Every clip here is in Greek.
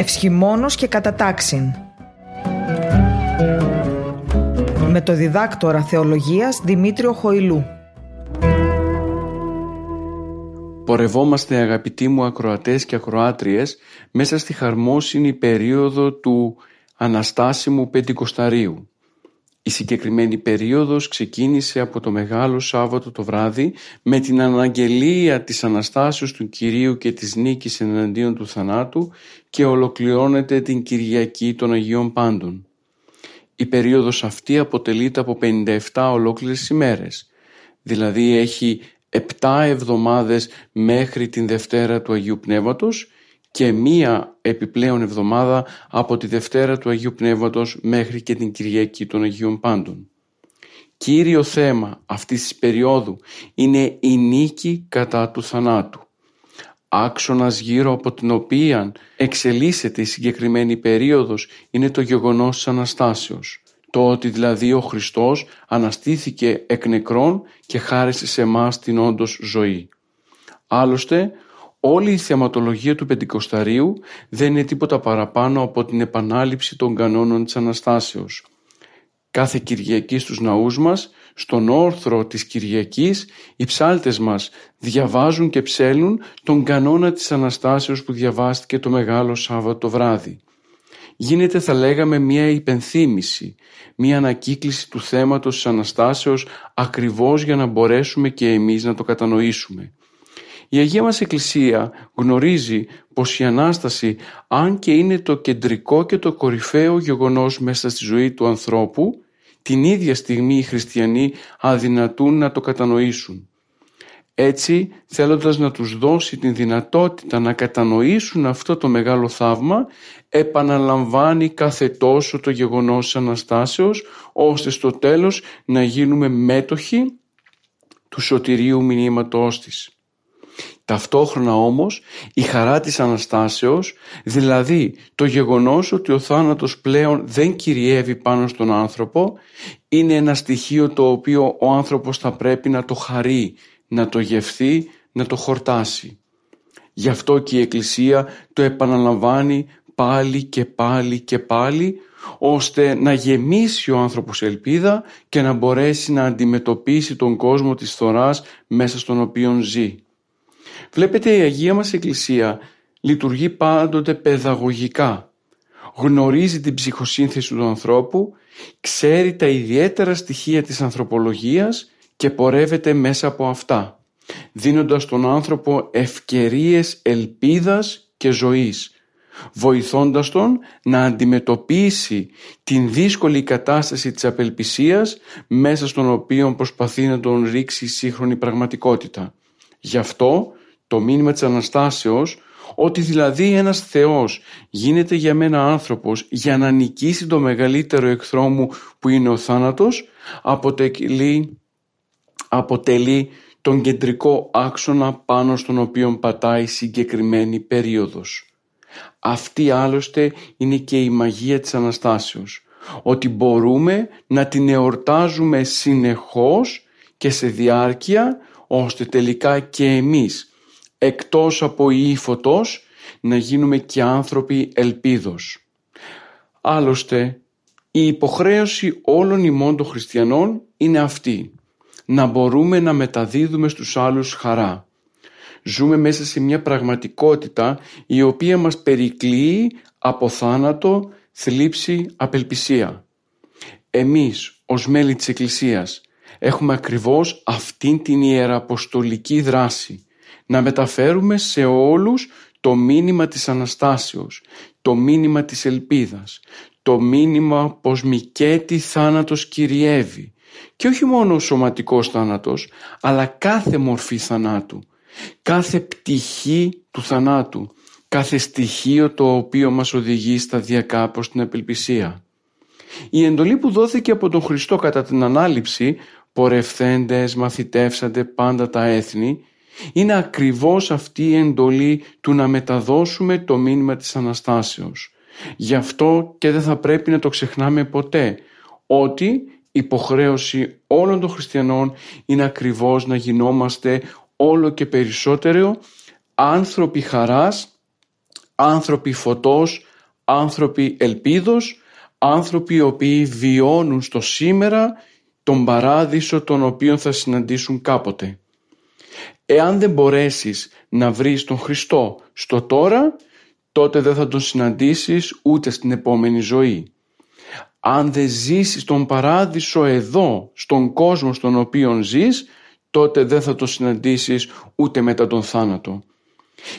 Ευσχημόνος και κατατάξιν. Με το διδάκτορα θεολογίας Δημήτριο Χοηλού. Πορευόμαστε αγαπητοί μου ακροατές και ακροάτριες μέσα στη χαρμόσυνη περίοδο του Αναστάσιμου Πεντηκοσταρίου. Η συγκεκριμένη περίοδος ξεκίνησε από το Μεγάλο Σάββατο το βράδυ με την αναγγελία της Αναστάσεως του Κυρίου και της νίκης εναντίον του θανάτου και ολοκληρώνεται την Κυριακή των Αγίων Πάντων. Η περίοδος αυτή αποτελείται από 57 ολόκληρες ημέρες, δηλαδή έχει 7 εβδομάδες μέχρι την Δευτέρα του Αγίου Πνεύματος και μία επιπλέον εβδομάδα από τη Δευτέρα του Αγίου Πνεύματος μέχρι και την Κυριακή των Αγίων Πάντων. Κύριο θέμα αυτής της περίοδου είναι η νίκη κατά του θανάτου. Άξονας γύρω από την οποία εξελίσσεται η συγκεκριμένη περίοδος είναι το γεγονός της Αναστάσεως. Το ότι δηλαδή ο Χριστός αναστήθηκε εκ νεκρών και χάρισε σε εμάς την όντως ζωή. Άλλωστε Όλη η θεματολογία του Πεντηκοσταρίου δεν είναι τίποτα παραπάνω από την επανάληψη των κανόνων της Αναστάσεως. Κάθε Κυριακή στους ναούς μας, στον όρθρο της Κυριακής, οι ψάλτες μας διαβάζουν και ψέλνουν τον κανόνα της Αναστάσεως που διαβάστηκε το Μεγάλο Σάββατο βράδυ. Γίνεται θα λέγαμε μία υπενθύμηση, μία ανακύκληση του θέματος της Αναστάσεως ακριβώς για να μπορέσουμε και εμείς να το κατανοήσουμε. Η Αγία μας Εκκλησία γνωρίζει πως η Ανάσταση αν και είναι το κεντρικό και το κορυφαίο γεγονός μέσα στη ζωή του ανθρώπου την ίδια στιγμή οι χριστιανοί αδυνατούν να το κατανοήσουν. Έτσι θέλοντας να τους δώσει την δυνατότητα να κατανοήσουν αυτό το μεγάλο θαύμα επαναλαμβάνει κάθε τόσο το γεγονός της Αναστάσεως ώστε στο τέλος να γίνουμε μέτοχοι του σωτηρίου μηνύματός της. Ταυτόχρονα όμως η χαρά της Αναστάσεως, δηλαδή το γεγονός ότι ο θάνατος πλέον δεν κυριεύει πάνω στον άνθρωπο, είναι ένα στοιχείο το οποίο ο άνθρωπος θα πρέπει να το χαρεί, να το γευθεί, να το χορτάσει. Γι' αυτό και η Εκκλησία το επαναλαμβάνει πάλι και πάλι και πάλι, ώστε να γεμίσει ο άνθρωπος ελπίδα και να μπορέσει να αντιμετωπίσει τον κόσμο της θωράς μέσα στον οποίο ζει. Βλέπετε η Αγία μας Εκκλησία λειτουργεί πάντοτε παιδαγωγικά. Γνωρίζει την ψυχοσύνθεση του ανθρώπου, ξέρει τα ιδιαίτερα στοιχεία της ανθρωπολογίας και πορεύεται μέσα από αυτά, δίνοντας τον άνθρωπο ευκαιρίες ελπίδας και ζωής, βοηθώντας τον να αντιμετωπίσει την δύσκολη κατάσταση της απελπισίας μέσα στον οποίο προσπαθεί να τον ρίξει η σύγχρονη πραγματικότητα. Γι' αυτό το μήνυμα της Αναστάσεως ότι δηλαδή ένας Θεός γίνεται για μένα άνθρωπος για να νικήσει το μεγαλύτερο εχθρό μου που είναι ο θάνατος αποτελεί, αποτελεί τον κεντρικό άξονα πάνω στον οποίο πατάει συγκεκριμένη περίοδος. Αυτή άλλωστε είναι και η μαγεία της Αναστάσεως ότι μπορούμε να την εορτάζουμε συνεχώς και σε διάρκεια ώστε τελικά και εμείς εκτός από η φωτός να γίνουμε και άνθρωποι ελπίδος. Άλλωστε, η υποχρέωση όλων ημών των χριστιανών είναι αυτή, να μπορούμε να μεταδίδουμε στους άλλους χαρά. Ζούμε μέσα σε μια πραγματικότητα η οποία μας περικλείει από θάνατο, θλίψη, απελπισία. Εμείς ως μέλη της Εκκλησίας έχουμε ακριβώς αυτήν την ιεραποστολική δράση να μεταφέρουμε σε όλους το μήνυμα της Αναστάσεως, το μήνυμα της ελπίδας, το μήνυμα πως μικέτη θάνατος κυριεύει και όχι μόνο ο σωματικός θάνατος, αλλά κάθε μορφή θανάτου, κάθε πτυχή του θανάτου, κάθε στοιχείο το οποίο μας οδηγεί σταδιακά προς την απελπισία. Η εντολή που δόθηκε από τον Χριστό κατά την ανάληψη «Πορευθέντες μαθητεύσατε πάντα τα έθνη» Είναι ακριβώς αυτή η εντολή του να μεταδώσουμε το μήνυμα της Αναστάσεως. Γι' αυτό και δεν θα πρέπει να το ξεχνάμε ποτέ ότι υποχρέωση όλων των χριστιανών είναι ακριβώς να γινόμαστε όλο και περισσότερο άνθρωποι χαράς, άνθρωποι φωτός, άνθρωποι ελπίδος, άνθρωποι οι οποίοι βιώνουν στο σήμερα τον παράδεισο τον οποίο θα συναντήσουν κάποτε. Εάν δεν μπορέσεις να βρεις τον Χριστό στο τώρα, τότε δεν θα τον συναντήσεις ούτε στην επόμενη ζωή. Αν δεν ζήσεις τον παράδεισο εδώ, στον κόσμο στον οποίο ζεις, τότε δεν θα τον συναντήσεις ούτε μετά τον θάνατο.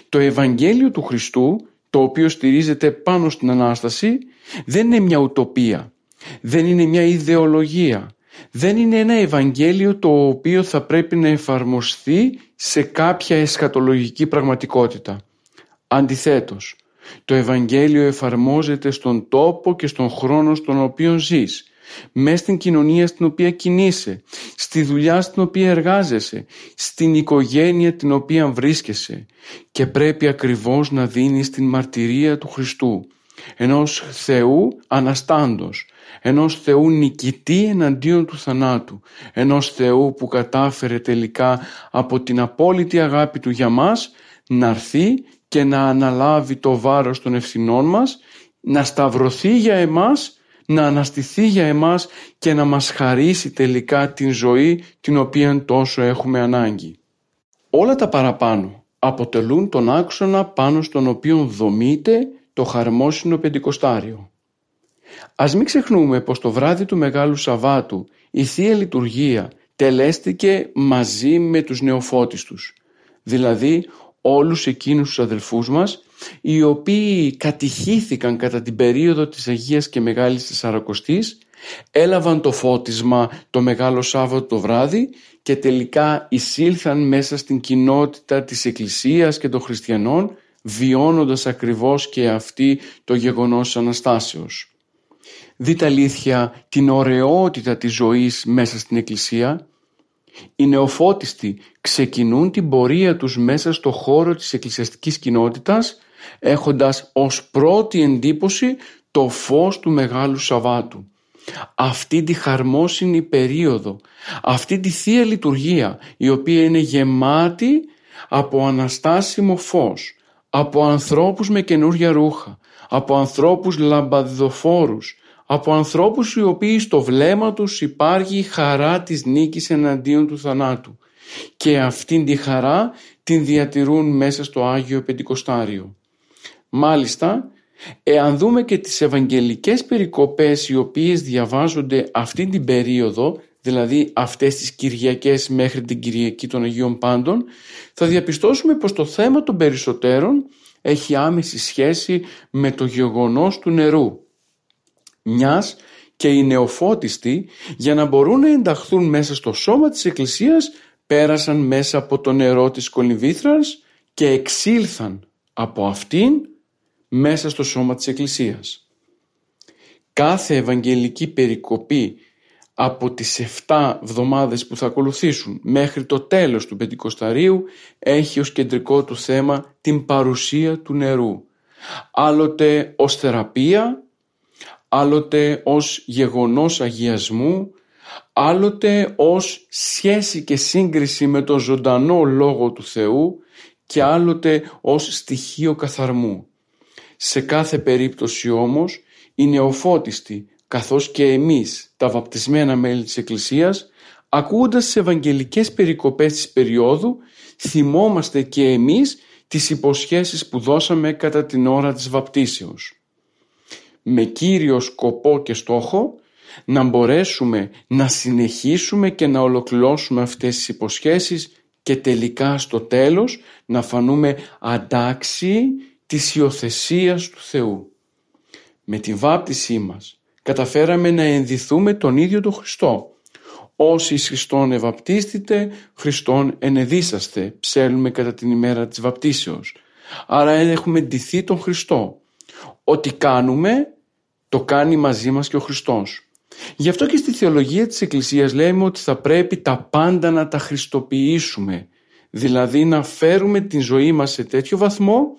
Το Ευαγγέλιο του Χριστού, το οποίο στηρίζεται πάνω στην Ανάσταση, δεν είναι μια ουτοπία, δεν είναι μια ιδεολογία, δεν είναι ένα Ευαγγέλιο το οποίο θα πρέπει να εφαρμοστεί σε κάποια εσχατολογική πραγματικότητα. Αντιθέτως, το Ευαγγέλιο εφαρμόζεται στον τόπο και στον χρόνο στον οποίο ζεις, μέσα στην κοινωνία στην οποία κινείσαι, στη δουλειά στην οποία εργάζεσαι, στην οικογένεια την οποία βρίσκεσαι και πρέπει ακριβώς να δίνεις την μαρτυρία του Χριστού, ενός Θεού Αναστάντος, ενός Θεού νικητή εναντίον του θανάτου, ενός Θεού που κατάφερε τελικά από την απόλυτη αγάπη Του για μας να έρθει και να αναλάβει το βάρος των ευθυνών μας, να σταυρωθεί για εμάς, να αναστηθεί για εμάς και να μας χαρίσει τελικά την ζωή την οποία τόσο έχουμε ανάγκη. Όλα τα παραπάνω αποτελούν τον άξονα πάνω στον οποίο δομείται το χαρμόσυνο πεντηκοστάριο. Ας μην ξεχνούμε πως το βράδυ του Μεγάλου Σαββάτου η Θεία Λειτουργία τελέστηκε μαζί με τους νεοφώτιστους, δηλαδή όλους εκείνους τους αδελφούς μας οι οποίοι κατηχήθηκαν κατά την περίοδο της Αγίας και Μεγάλης Τεσσαρακοστής έλαβαν το φώτισμα το Μεγάλο Σάββατο το βράδυ και τελικά εισήλθαν μέσα στην κοινότητα της Εκκλησίας και των Χριστιανών βιώνοντας ακριβώς και αυτή το γεγονός της Αναστάσεως. Δείτε αλήθεια την ωραιότητα της ζωής μέσα στην Εκκλησία. Οι νεοφώτιστοι ξεκινούν την πορεία τους μέσα στο χώρο της εκκλησιαστικής κοινότητας έχοντας ως πρώτη εντύπωση το φως του Μεγάλου Σαββάτου. Αυτή τη χαρμόσυνη περίοδο, αυτή τη Θεία Λειτουργία η οποία είναι γεμάτη από αναστάσιμο φως, από ανθρώπους με καινούργια ρούχα, από ανθρώπους λαμπαδιδοφόρους, από ανθρώπους οι οποίοι στο βλέμμα τους υπάρχει η χαρά της νίκης εναντίον του θανάτου και αυτήν τη χαρά την διατηρούν μέσα στο Άγιο Πεντηκοστάριο. Μάλιστα, εάν δούμε και τις ευαγγελικές περικοπές οι οποίες διαβάζονται αυτή την περίοδο, δηλαδή αυτές τις Κυριακές μέχρι την Κυριακή των Αγίων Πάντων, θα διαπιστώσουμε πως το θέμα των περισσότερων έχει άμεση σχέση με το γεγονός του νερού μιας και οι νεοφώτιστοι για να μπορούν να ενταχθούν μέσα στο σώμα της Εκκλησίας πέρασαν μέσα από το νερό της κολυμβήθρας και εξήλθαν από αυτήν μέσα στο σώμα της Εκκλησίας. Κάθε ευαγγελική περικοπή από τις 7 εβδομάδες που θα ακολουθήσουν μέχρι το τέλος του Πεντηκοσταρίου έχει ως κεντρικό του θέμα την παρουσία του νερού. Άλλοτε ως θεραπεία άλλοτε ως γεγονός αγιασμού, άλλοτε ως σχέση και σύγκριση με το ζωντανό Λόγο του Θεού και άλλοτε ως στοιχείο καθαρμού. Σε κάθε περίπτωση όμως οι νεοφώτιστοι καθώς και εμείς τα βαπτισμένα μέλη της Εκκλησίας ακούγοντας τις ευαγγελικές περικοπές της περίοδου θυμόμαστε και εμείς τις υποσχέσεις που δώσαμε κατά την ώρα της βαπτίσεως με κύριο σκοπό και στόχο να μπορέσουμε να συνεχίσουμε και να ολοκληρώσουμε αυτές τις υποσχέσεις και τελικά στο τέλος να φανούμε αντάξιοι της υιοθεσίας του Θεού. Με τη βάπτισή μας καταφέραμε να ενδυθούμε τον ίδιο τον Χριστό. Όσοι εις Χριστόν ευαπτίστητε, Χριστόν ενεδίσαστε, ψέλνουμε κατά την ημέρα της βαπτίσεως. Άρα έχουμε ντυθεί τον Χριστό. Ό,τι κάνουμε το κάνει μαζί μας και ο Χριστός. Γι' αυτό και στη θεολογία της Εκκλησίας λέμε ότι θα πρέπει τα πάντα να τα χριστοποιήσουμε. Δηλαδή να φέρουμε την ζωή μας σε τέτοιο βαθμό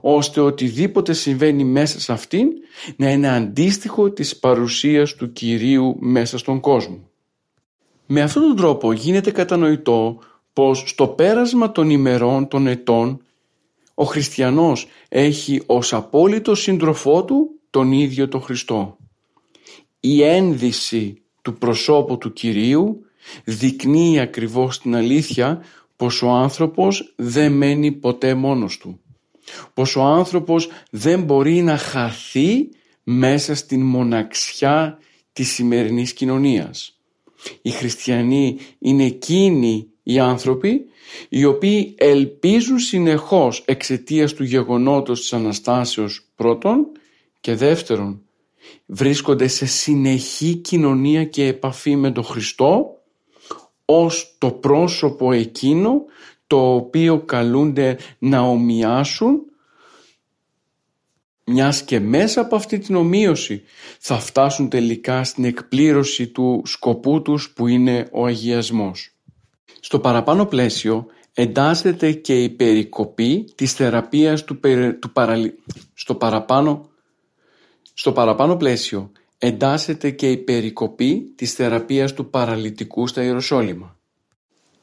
ώστε οτιδήποτε συμβαίνει μέσα σε αυτήν να είναι αντίστοιχο της παρουσίας του Κυρίου μέσα στον κόσμο. Με αυτόν τον τρόπο γίνεται κατανοητό πως στο πέρασμα των ημερών των ετών ο χριστιανός έχει ως απόλυτο σύντροφό του τον ίδιο τον Χριστό. Η ένδυση του προσώπου του Κυρίου δεικνύει ακριβώς την αλήθεια πως ο άνθρωπος δεν μένει ποτέ μόνος του. Πως ο άνθρωπος δεν μπορεί να χαθεί μέσα στην μοναξιά της σημερινής κοινωνίας. Οι χριστιανοί είναι εκείνοι οι άνθρωποι οι οποίοι ελπίζουν συνεχώς εξαιτίας του γεγονότος της Αναστάσεως πρώτον και δεύτερον βρίσκονται σε συνεχή κοινωνία και επαφή με τον Χριστό ως το πρόσωπο εκείνο το οποίο καλούνται να ομοιάσουν μιας και μέσα από αυτή την ομοίωση θα φτάσουν τελικά στην εκπλήρωση του σκοπού τους που είναι ο αγιασμός. Στο παραπάνω πλαίσιο εντάσσεται και η περικοπή της θεραπείας του, του παραλυ... στο, παραπάνω... στο παραπάνω πλαίσιο εντάσσεται και η περικοπή της θεραπείας του παραλυτικού στα Ιεροσόλυμα.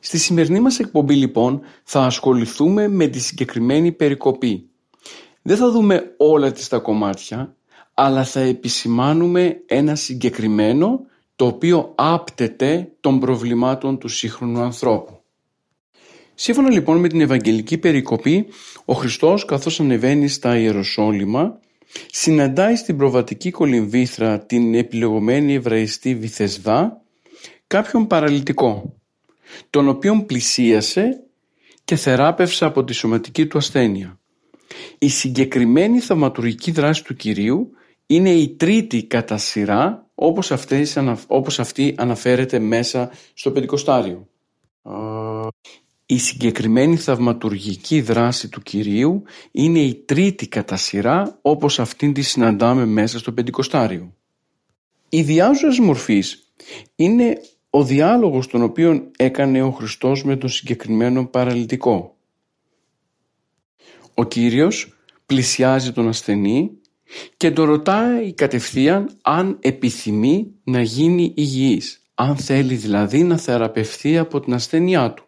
Στη σημερινή μας εκπομπή λοιπόν θα ασχοληθούμε με τη συγκεκριμένη περικοπή. Δεν θα δούμε όλα τις τα κομμάτια, αλλά θα επισημάνουμε ένα συγκεκριμένο το οποίο άπτεται των προβλημάτων του σύγχρονου ανθρώπου. Σύμφωνα λοιπόν με την Ευαγγελική Περικοπή, ο Χριστός καθώς ανεβαίνει στα Ιεροσόλυμα συναντάει στην προβατική κολυμβήθρα την επιλεγωμένη Εβραϊστή Βυθεσβά κάποιον παραλυτικό, τον οποίον πλησίασε και θεράπευσε από τη σωματική του ασθένεια. Η συγκεκριμένη θαυματουργική δράση του Κυρίου είναι η τρίτη κατά σειρά όπως, αυτές, όπως αυτή αναφέρεται μέσα στο Πεντηκοστάριο. Η συγκεκριμένη θαυματουργική δράση του Κυρίου είναι η τρίτη κατά σειρά όπως αυτήν τη συναντάμε μέσα στο Πεντηκοστάριο. Η διάζωσες μορφής είναι ο διάλογος τον οποίο έκανε ο Χριστός με τον συγκεκριμένο παραλυτικό. Ο Κύριος πλησιάζει τον ασθενή και τον ρωτάει κατευθείαν αν επιθυμεί να γίνει υγιής, αν θέλει δηλαδή να θεραπευθεί από την ασθένειά του.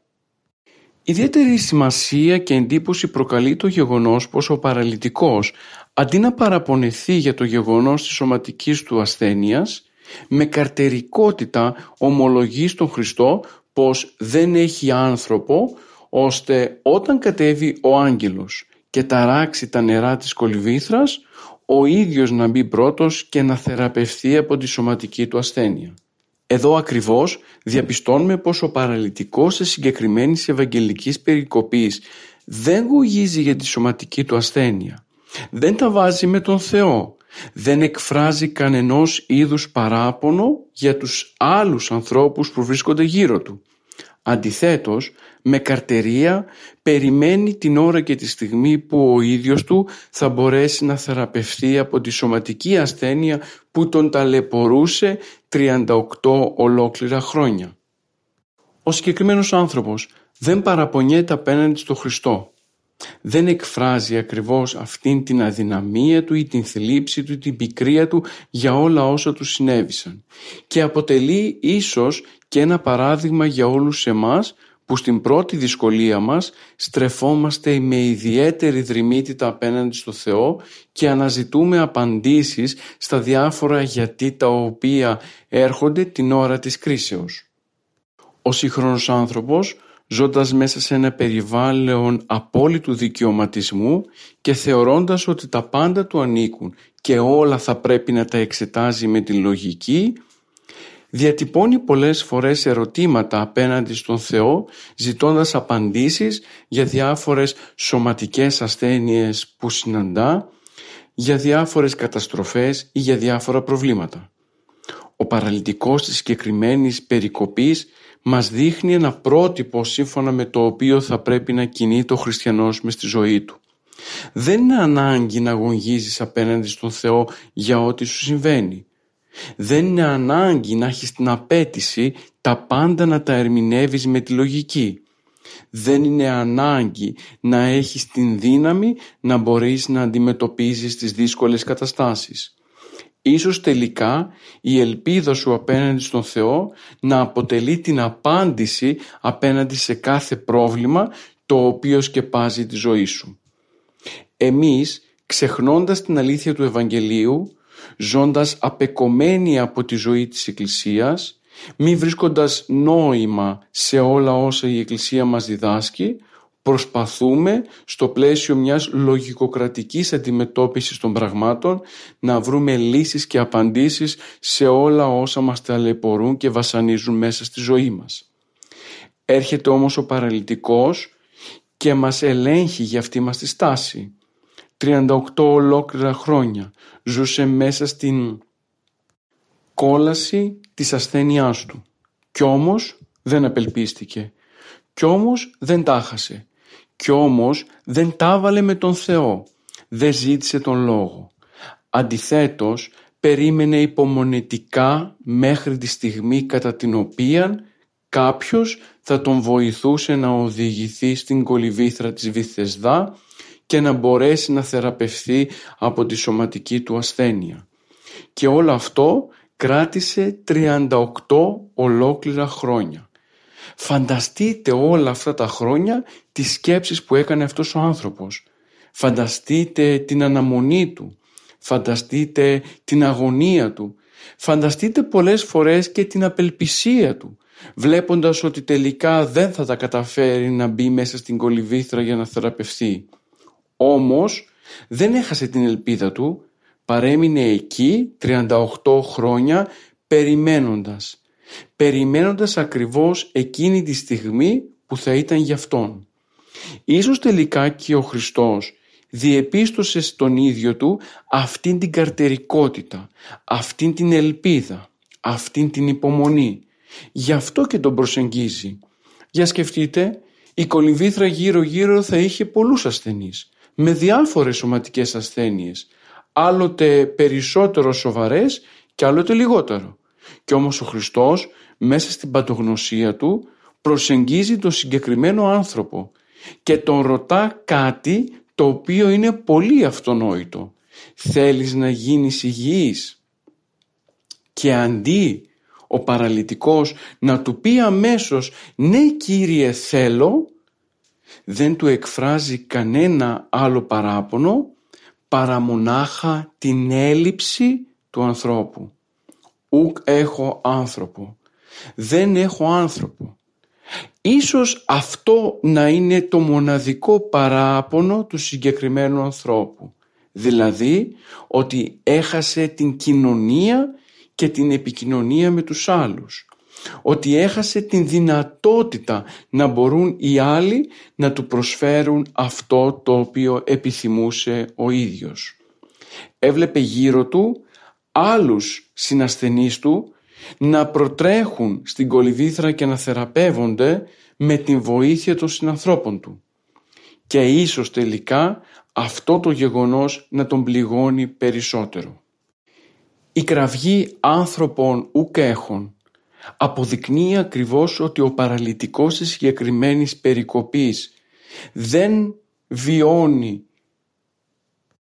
Ιδιαίτερη σημασία και εντύπωση προκαλεί το γεγονός πως ο παραλυτικός αντί να παραπονεθεί για το γεγονός της σωματικής του ασθένειας με καρτερικότητα ομολογείς στον Χριστό πως δεν έχει άνθρωπο ώστε όταν κατέβει ο άγγελος και ταράξει τα νερά της κολυβήθρας ο ίδιος να μπει πρώτος και να θεραπευθεί από τη σωματική του ασθένεια. Εδώ ακριβώς διαπιστώνουμε πως ο παραλυτικός σε συγκεκριμένης ευαγγελικής περικοπής δεν γουγίζει για τη σωματική του ασθένεια. Δεν τα βάζει με τον Θεό. Δεν εκφράζει κανενός είδους παράπονο για τους άλλους ανθρώπους που βρίσκονται γύρω του. Αντιθέτως, με καρτερία περιμένει την ώρα και τη στιγμή που ο ίδιος του θα μπορέσει να θεραπευθεί από τη σωματική ασθένεια που τον ταλαιπωρούσε 38 ολόκληρα χρόνια. Ο συγκεκριμένος άνθρωπος δεν παραπονιέται απέναντι στο Χριστό. Δεν εκφράζει ακριβώς αυτήν την αδυναμία του ή την θλίψη του ή την πικρία του για όλα όσα του συνέβησαν και αποτελεί ίσως και ένα παράδειγμα για όλους εμάς που στην πρώτη δυσκολία μας στρεφόμαστε με ιδιαίτερη δρυμύτητα απέναντι στο Θεό και αναζητούμε απαντήσεις στα διάφορα γιατί τα οποία έρχονται την ώρα της κρίσεως. Ο σύγχρονος άνθρωπος ζώντας μέσα σε ένα περιβάλλον απόλυτου δικαιωματισμού και θεωρώντας ότι τα πάντα του ανήκουν και όλα θα πρέπει να τα εξετάζει με τη λογική διατυπώνει πολλές φορές ερωτήματα απέναντι στον Θεό ζητώντας απαντήσεις για διάφορες σωματικές ασθένειες που συναντά, για διάφορες καταστροφές ή για διάφορα προβλήματα. Ο παραλυτικός της συγκεκριμένης περικοπής μας δείχνει ένα πρότυπο σύμφωνα με το οποίο θα πρέπει να κινεί το χριστιανός μες στη ζωή του. Δεν είναι ανάγκη να αγωνγίζεις απέναντι στον Θεό για ό,τι σου συμβαίνει. Δεν είναι ανάγκη να έχεις την απέτηση τα πάντα να τα ερμηνεύεις με τη λογική. Δεν είναι ανάγκη να έχεις την δύναμη να μπορείς να αντιμετωπίζεις τις δύσκολες καταστάσεις. Ίσως τελικά η ελπίδα σου απέναντι στον Θεό να αποτελεί την απάντηση απέναντι σε κάθε πρόβλημα το οποίο σκεπάζει τη ζωή σου. Εμείς, ξεχνώντας την αλήθεια του Ευαγγελίου, ζώντας απεκομμένοι από τη ζωή της Εκκλησίας, μη βρίσκοντας νόημα σε όλα όσα η Εκκλησία μας διδάσκει, προσπαθούμε στο πλαίσιο μιας λογικοκρατικής αντιμετώπισης των πραγμάτων να βρούμε λύσεις και απαντήσεις σε όλα όσα μας ταλαιπωρούν και βασανίζουν μέσα στη ζωή μας. Έρχεται όμως ο παραλυτικός και μας ελέγχει για αυτή μας τη στάση. 38 ολόκληρα χρόνια ζούσε μέσα στην κόλαση της ασθένειάς του. Κι όμως δεν απελπίστηκε. Κι όμως δεν τάχασε. Κι όμως δεν τα με τον Θεό. Δεν ζήτησε τον λόγο. Αντιθέτως περίμενε υπομονετικά μέχρι τη στιγμή κατά την οποία κάποιος θα τον βοηθούσε να οδηγηθεί στην κολυβήθρα της Βυθεσδά και να μπορέσει να θεραπευθεί από τη σωματική του ασθένεια. Και όλο αυτό κράτησε 38 ολόκληρα χρόνια. Φανταστείτε όλα αυτά τα χρόνια τις σκέψεις που έκανε αυτός ο άνθρωπος. Φανταστείτε την αναμονή του. Φανταστείτε την αγωνία του. Φανταστείτε πολλές φορές και την απελπισία του βλέποντας ότι τελικά δεν θα τα καταφέρει να μπει μέσα στην κολυβήθρα για να θεραπευθεί. Όμως δεν έχασε την ελπίδα του, παρέμεινε εκεί 38 χρόνια περιμένοντας. Περιμένοντας ακριβώς εκείνη τη στιγμή που θα ήταν για Αυτόν. Ίσως τελικά και ο Χριστός διεπίστωσες στον ίδιο του αυτήν την καρτερικότητα, αυτήν την ελπίδα, αυτήν την υπομονή. Γι' αυτό και τον προσεγγίζει. Για σκεφτείτε, η κολυμβήθρα γύρω γύρω θα είχε πολλούς ασθενείς, με διάφορες σωματικές ασθένειες, άλλοτε περισσότερο σοβαρές και άλλοτε λιγότερο. Κι όμως ο Χριστός μέσα στην πατογνωσία του προσεγγίζει τον συγκεκριμένο άνθρωπο και τον ρωτά κάτι το οποίο είναι πολύ αυτονόητο. Θέλεις να γίνεις υγιής; Και αντί ο παραλυτικός να του πει αμέσως «Ναι Κύριε θέλω» δεν του εκφράζει κανένα άλλο παράπονο παρά μονάχα την έλλειψη του ανθρώπου. «Ουκ έχω άνθρωπο». Δεν έχω άνθρωπο. Ίσως αυτό να είναι το μοναδικό παράπονο του συγκεκριμένου ανθρώπου. Δηλαδή ότι έχασε την κοινωνία και την επικοινωνία με τους άλλους. Ότι έχασε την δυνατότητα να μπορούν οι άλλοι να του προσφέρουν αυτό το οποίο επιθυμούσε ο ίδιος. Έβλεπε γύρω του άλλους συνασθενείς του να προτρέχουν στην κολυβήθρα και να θεραπεύονται με την βοήθεια των συνανθρώπων του. Και ίσως τελικά αυτό το γεγονός να τον πληγώνει περισσότερο. Η κραυγή άνθρωπων ουκ έχων αποδεικνύει ακριβώς ότι ο παραλυτικός της συγκεκριμένης περικοπής δεν βιώνει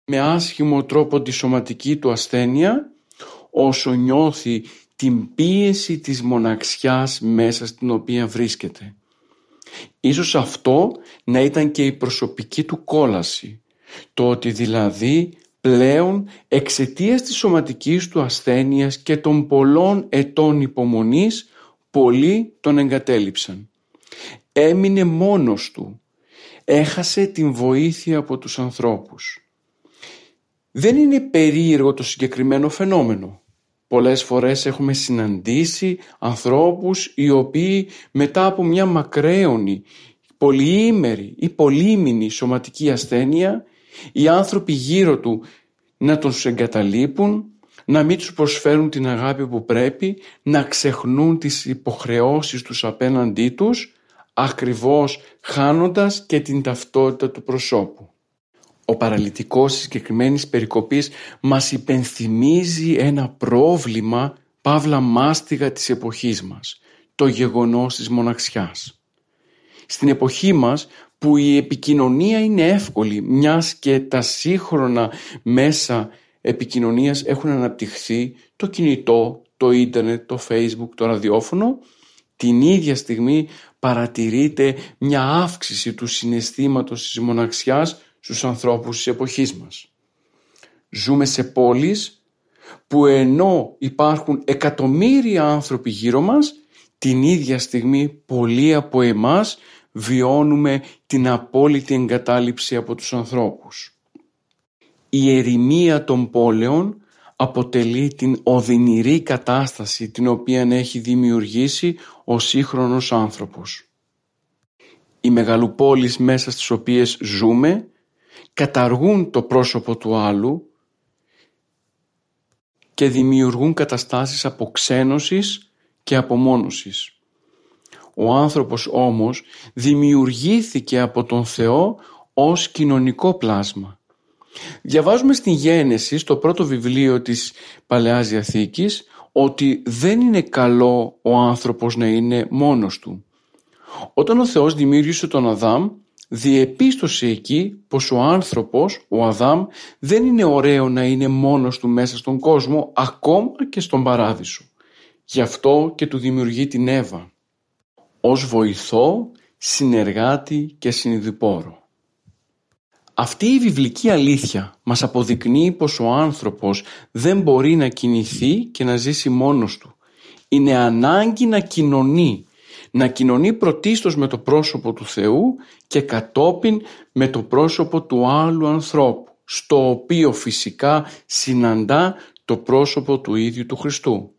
με άσχημο τρόπο τη σωματική του ασθένεια όσο νιώθει την πίεση της μοναξιάς μέσα στην οποία βρίσκεται. Ίσως αυτό να ήταν και η προσωπική του κόλαση, το ότι δηλαδή πλέον εξαιτίας της σωματικής του ασθένειας και των πολλών ετών υπομονής πολλοί τον εγκατέλειψαν. Έμεινε μόνος του. Έχασε την βοήθεια από τους ανθρώπους. Δεν είναι περίεργο το συγκεκριμένο φαινόμενο. Πολλές φορές έχουμε συναντήσει ανθρώπους οι οποίοι μετά από μια μακραίωνη, πολυήμερη ή πολύμηνη σωματική ασθένεια οι άνθρωποι γύρω του να τον εγκαταλείπουν, να μην τους προσφέρουν την αγάπη που πρέπει, να ξεχνούν τις υποχρεώσεις τους απέναντί τους, ακριβώς χάνοντας και την ταυτότητα του προσώπου. Ο παραλυτικός της συγκεκριμένης περικοπής μας υπενθυμίζει ένα πρόβλημα παύλα μάστιγα της εποχής μας, το γεγονός της μοναξιάς. Στην εποχή μας που η επικοινωνία είναι εύκολη μιας και τα σύγχρονα μέσα επικοινωνίας έχουν αναπτυχθεί το κινητό, το ίντερνετ, το facebook, το ραδιόφωνο την ίδια στιγμή παρατηρείται μια αύξηση του συναισθήματος της μοναξιάς στους ανθρώπους της εποχής μας. Ζούμε σε πόλεις που ενώ υπάρχουν εκατομμύρια άνθρωποι γύρω μας, την ίδια στιγμή πολλοί από εμάς βιώνουμε την απόλυτη εγκατάλειψη από τους ανθρώπους. Η ερημία των πόλεων αποτελεί την οδυνηρή κατάσταση την οποία έχει δημιουργήσει ο σύγχρονος άνθρωπος. Οι μεγαλοπόλεις μέσα στις οποίες ζούμε καταργούν το πρόσωπο του άλλου και δημιουργούν καταστάσεις αποξένωσης και απομόνωσης. Ο άνθρωπος όμως δημιουργήθηκε από τον Θεό ως κοινωνικό πλάσμα. Διαβάζουμε στην Γένεση, στο πρώτο βιβλίο της Παλαιάς Διαθήκης, ότι δεν είναι καλό ο άνθρωπος να είναι μόνος του. Όταν ο Θεός δημιούργησε τον Αδάμ, διεπίστωσε εκεί πως ο άνθρωπος, ο Αδάμ, δεν είναι ωραίο να είναι μόνος του μέσα στον κόσμο, ακόμα και στον παράδεισο. Γι' αυτό και του δημιουργεί την Εύα, ως βοηθό, συνεργάτη και συνειδηπόρο. Αυτή η βιβλική αλήθεια μας αποδεικνύει πως ο άνθρωπος δεν μπορεί να κινηθεί και να ζήσει μόνος του. Είναι ανάγκη να κοινωνεί, να κοινωνεί πρωτίστως με το πρόσωπο του Θεού και κατόπιν με το πρόσωπο του άλλου ανθρώπου, στο οποίο φυσικά συναντά το πρόσωπο του ίδιου του Χριστού.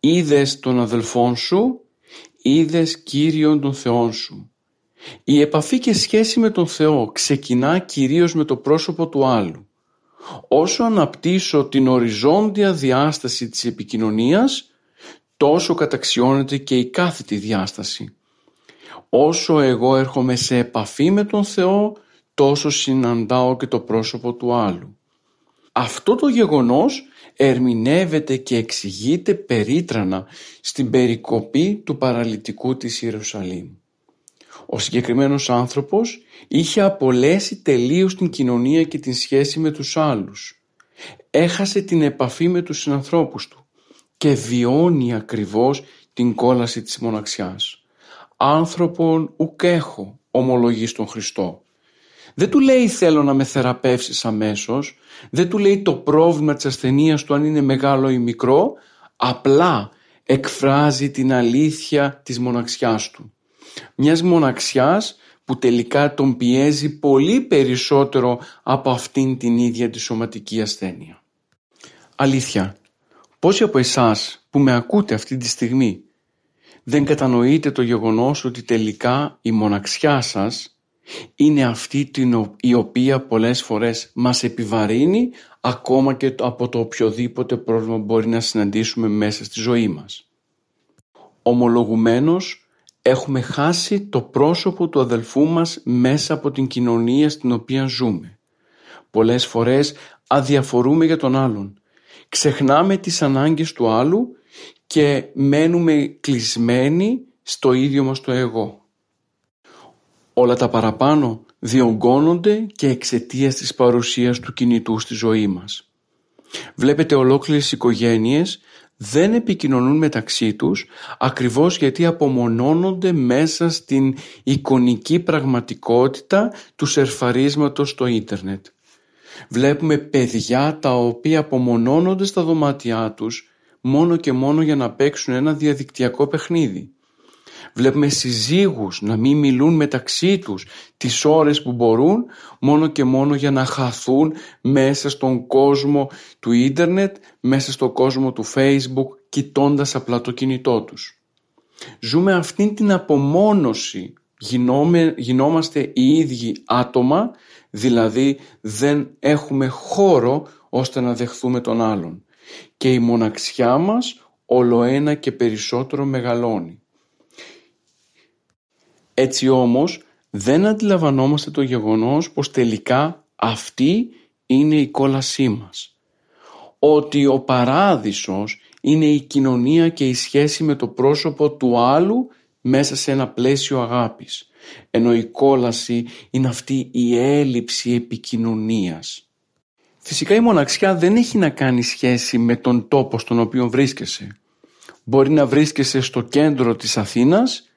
Είδες τον αδελφόν σου, είδες Κύριον τον Θεόν σου. Η επαφή και σχέση με τον Θεό ξεκινά κυρίως με το πρόσωπο του άλλου. Όσο αναπτύσσω την οριζόντια διάσταση της επικοινωνίας, τόσο καταξιώνεται και η κάθετη διάσταση. Όσο εγώ έρχομαι σε επαφή με τον Θεό, τόσο συναντάω και το πρόσωπο του άλλου. Αυτό το γεγονός ερμηνεύεται και εξηγείται περίτρανα στην περικοπή του παραλυτικού της Ιερουσαλήμ. Ο συγκεκριμένος άνθρωπος είχε απολέσει τελείως την κοινωνία και την σχέση με τους άλλους. Έχασε την επαφή με τους συνανθρώπους του και βιώνει ακριβώς την κόλαση της μοναξιάς. «Άνθρωπον ουκ έχω», ομολογείς στον Χριστό. Δεν του λέει θέλω να με θεραπεύσεις αμέσως, δεν του λέει το πρόβλημα της ασθενείας του αν είναι μεγάλο ή μικρό, απλά εκφράζει την αλήθεια της μοναξιάς του. Μιας μοναξιάς που τελικά τον πιέζει πολύ περισσότερο από αυτήν την ίδια τη σωματική ασθένεια. Αλήθεια, πόσοι από εσάς που με ακούτε αυτή τη στιγμή δεν κατανοείτε το γεγονός ότι τελικά η μοναξιά σας είναι αυτή την, η οποία πολλές φορές μας επιβαρύνει ακόμα και από το οποιοδήποτε πρόβλημα μπορεί να συναντήσουμε μέσα στη ζωή μας. Ομολογουμένως έχουμε χάσει το πρόσωπο του αδελφού μας μέσα από την κοινωνία στην οποία ζούμε. Πολλές φορές αδιαφορούμε για τον άλλον. Ξεχνάμε τις ανάγκες του άλλου και μένουμε κλεισμένοι στο ίδιο μας το εγώ. Όλα τα παραπάνω διωγγώνονται και εξαιτίας της παρουσίας του κινητού στη ζωή μας. Βλέπετε ολόκληρες οικογένειες δεν επικοινωνούν μεταξύ τους ακριβώς γιατί απομονώνονται μέσα στην εικονική πραγματικότητα του σερφαρίσματος στο ίντερνετ. Βλέπουμε παιδιά τα οποία απομονώνονται στα δωμάτια τους μόνο και μόνο για να παίξουν ένα διαδικτυακό παιχνίδι. Βλέπουμε συζύγους να μην μιλούν μεταξύ τους τις ώρες που μπορούν μόνο και μόνο για να χαθούν μέσα στον κόσμο του ίντερνετ, μέσα στον κόσμο του facebook κοιτώντας απλά το κινητό τους. Ζούμε αυτήν την απομόνωση, Γινόμε, γινόμαστε οι ίδιοι άτομα, δηλαδή δεν έχουμε χώρο ώστε να δεχθούμε τον άλλον. Και η μοναξιά μας όλο ένα και περισσότερο μεγαλώνει. Έτσι όμως δεν αντιλαμβανόμαστε το γεγονός πως τελικά αυτή είναι η κόλασή μας. Ότι ο παράδεισος είναι η κοινωνία και η σχέση με το πρόσωπο του άλλου μέσα σε ένα πλαίσιο αγάπης. Ενώ η κόλαση είναι αυτή η έλλειψη επικοινωνίας. Φυσικά η μοναξιά δεν έχει να κάνει σχέση με τον τόπο στον οποίο βρίσκεσαι. Μπορεί να βρίσκεσαι στο κέντρο της Αθήνας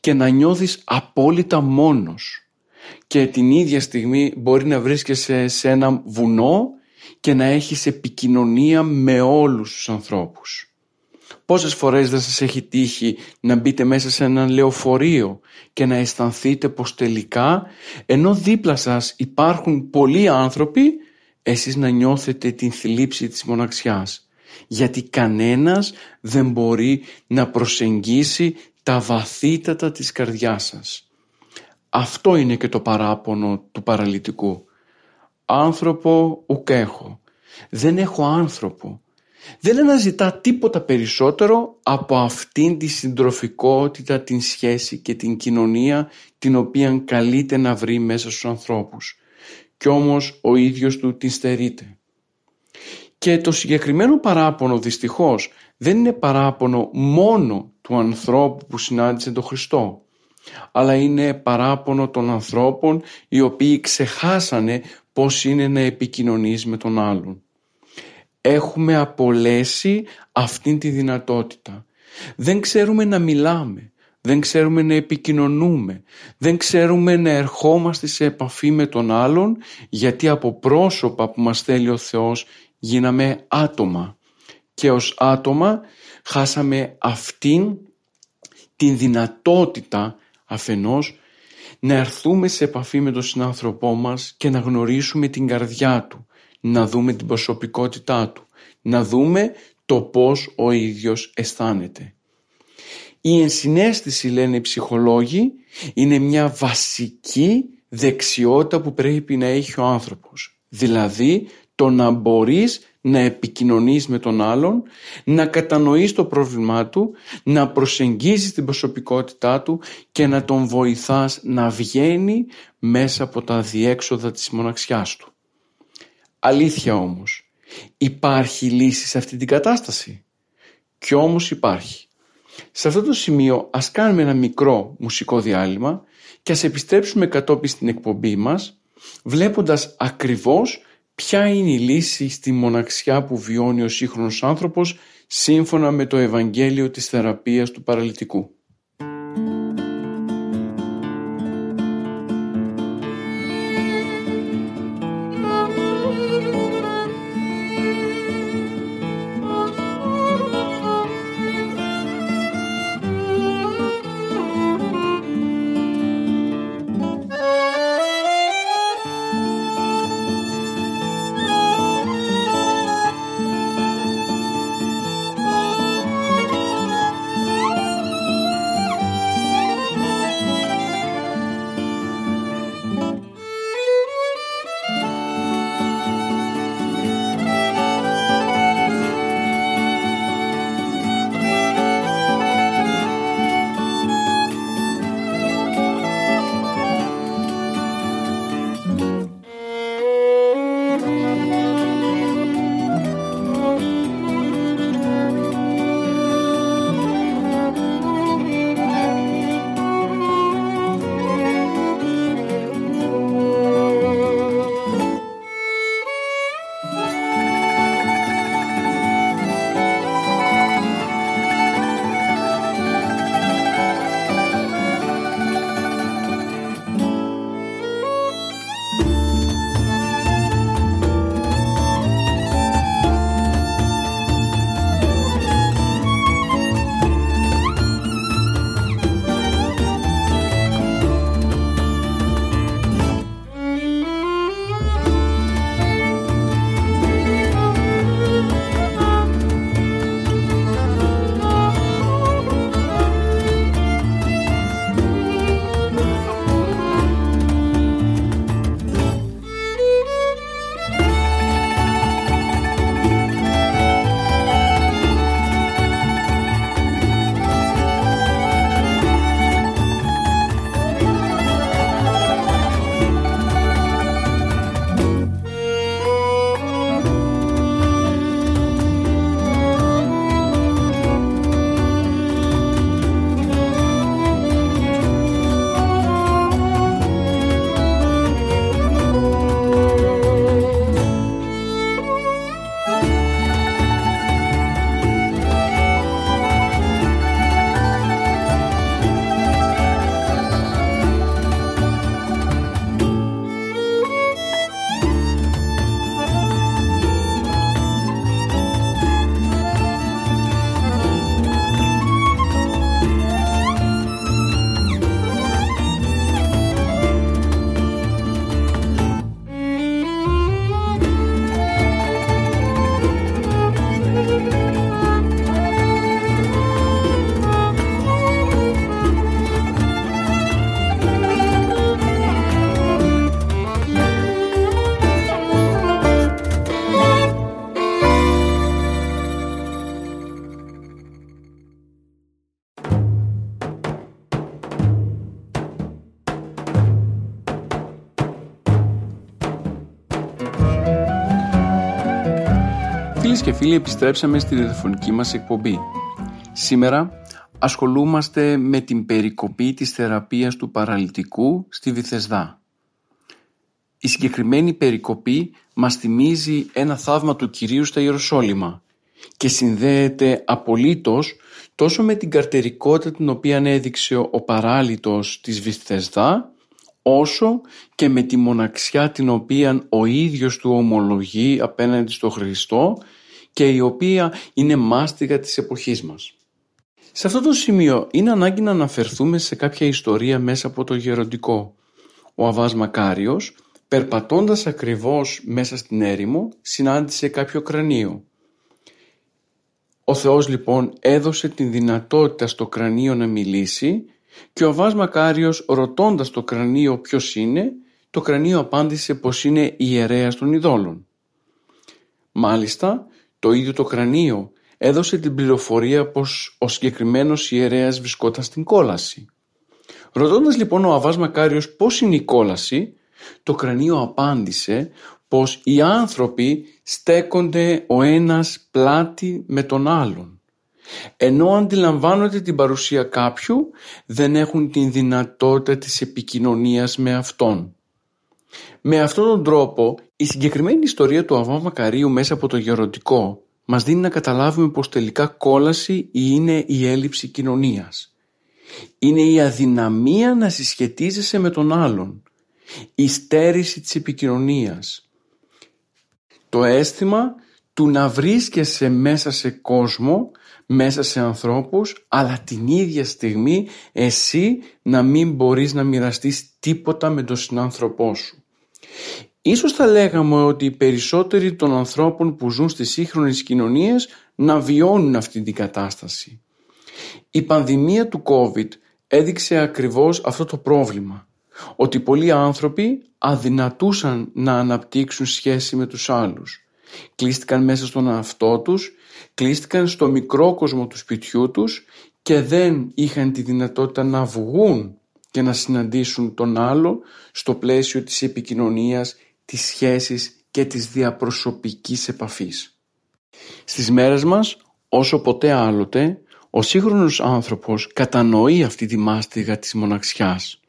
και να νιώθεις απόλυτα μόνος. και την ίδια στιγμή μπορεί να βρίσκεσαι σε ένα βουνό και να έχεις επικοινωνία με όλους τους ανθρώπους. Πόσες φορές δεν σας έχει τύχει να μπείτε μέσα σε ένα λεωφορείο και να αισθανθείτε πως τελικά ενώ δίπλα σας υπάρχουν πολλοί άνθρωποι εσείς να νιώθετε την θλίψη της μοναξιάς γιατί κανένας δεν μπορεί να προσεγγίσει τα βαθύτατα της καρδιάς σας. Αυτό είναι και το παράπονο του παραλυτικού. Άνθρωπο ουκ έχω. Δεν έχω άνθρωπο. Δεν αναζητά τίποτα περισσότερο από αυτήν τη συντροφικότητα, την σχέση και την κοινωνία την οποία καλείται να βρει μέσα στους ανθρώπους. Κι όμως ο ίδιος του την στερείται. Και το συγκεκριμένο παράπονο δυστυχώς δεν είναι παράπονο μόνο του ανθρώπου που συνάντησε τον Χριστό αλλά είναι παράπονο των ανθρώπων οι οποίοι ξεχάσανε πώς είναι να επικοινωνείς με τον άλλον. Έχουμε απολέσει αυτήν τη δυνατότητα. Δεν ξέρουμε να μιλάμε, δεν ξέρουμε να επικοινωνούμε, δεν ξέρουμε να ερχόμαστε σε επαφή με τον άλλον γιατί από πρόσωπα που μας θέλει ο Θεός γίναμε άτομα και ως άτομα χάσαμε αυτήν την δυνατότητα αφενός να έρθουμε σε επαφή με τον συνάνθρωπό μας και να γνωρίσουμε την καρδιά του, να δούμε την προσωπικότητά του, να δούμε το πώς ο ίδιος αισθάνεται. Η ενσυναίσθηση λένε οι ψυχολόγοι είναι μια βασική δεξιότητα που πρέπει να έχει ο άνθρωπος. Δηλαδή το να μπορείς να επικοινωνείς με τον άλλον, να κατανοείς το πρόβλημά του, να προσεγγίζεις την προσωπικότητά του και να τον βοηθάς να βγαίνει μέσα από τα διέξοδα της μοναξιάς του. Αλήθεια όμως, υπάρχει λύση σε αυτή την κατάσταση; Κι όμως υπάρχει. Σε αυτό το σημείο ας κάνουμε ένα μικρό μουσικό διάλειμμα και ας επιστρέψουμε κατόπιν στην εκπομπή μας βλέποντας ακριβώς Ποια είναι η λύση στη μοναξιά που βιώνει ο σύγχρονος άνθρωπος σύμφωνα με το Ευαγγέλιο της θεραπείας του παραλυτικού. Φίλοι επιστρέψαμε στη ραδιοφωνική μας εκπομπή. Σήμερα ασχολούμαστε με την περικοπή της θεραπείας του παραλυτικού στη Βυθεσδά. Η συγκεκριμένη περικοπή μας θυμίζει ένα θαύμα του Κυρίου στα Ιεροσόλυμα και συνδέεται απολύτως τόσο με την καρτερικότητα την οποία έδειξε ο παράλυτος της Βυθεσδά όσο και με τη μοναξιά την οποία ο ίδιος του ομολογεί απέναντι στο Χριστό και η οποία είναι μάστιγα της εποχής μας. Σε αυτό το σημείο είναι ανάγκη να αναφερθούμε σε κάποια ιστορία μέσα από το γεροντικό. Ο Αβάς Μακάριος, περπατώντας ακριβώς μέσα στην έρημο, συνάντησε κάποιο κρανίο. Ο Θεός λοιπόν έδωσε την δυνατότητα στο κρανίο να μιλήσει και ο Αβάς Μακάριος ρωτώντας το κρανίο ποιος είναι, το κρανίο απάντησε πως είναι ιερέας των ειδόλων. Μάλιστα, το ίδιο το κρανίο έδωσε την πληροφορία πως ο συγκεκριμένος ιερέας βρισκόταν στην κόλαση. Ρωτώντας λοιπόν ο Αβάς Μακάριος πώς είναι η κόλαση, το κρανίο απάντησε πως οι άνθρωποι στέκονται ο ένας πλάτη με τον άλλον. Ενώ αντιλαμβάνονται την παρουσία κάποιου, δεν έχουν την δυνατότητα της επικοινωνίας με αυτόν. Με αυτόν τον τρόπο, η συγκεκριμένη ιστορία του Αβά Μακαρίου μέσα από το γεροντικό μας δίνει να καταλάβουμε πως τελικά κόλαση είναι η έλλειψη κοινωνίας. Είναι η αδυναμία να συσχετίζεσαι με τον άλλον. Η στέρηση της επικοινωνίας. Το αίσθημα του να βρίσκεσαι μέσα σε κόσμο, μέσα σε ανθρώπους, αλλά την ίδια στιγμή εσύ να μην μπορείς να μοιραστείς τίποτα με τον συνάνθρωπό σου. Ίσως θα λέγαμε ότι οι περισσότεροι των ανθρώπων που ζουν στις σύγχρονες κοινωνίες να βιώνουν αυτή την κατάσταση. Η πανδημία του COVID έδειξε ακριβώς αυτό το πρόβλημα. Ότι πολλοί άνθρωποι αδυνατούσαν να αναπτύξουν σχέση με τους άλλους. Κλείστηκαν μέσα στον αυτό τους, κλείστηκαν στο μικρό κόσμο του σπιτιού τους και δεν είχαν τη δυνατότητα να βγουν και να συναντήσουν τον άλλο στο πλαίσιο της επικοινωνίας της σχέσης και της διαπροσωπικής επαφής. Στις μέρες μας, όσο ποτέ άλλοτε, ο σύγχρονος άνθρωπος κατανοεί αυτή τη μάστιγα της μοναξιάς.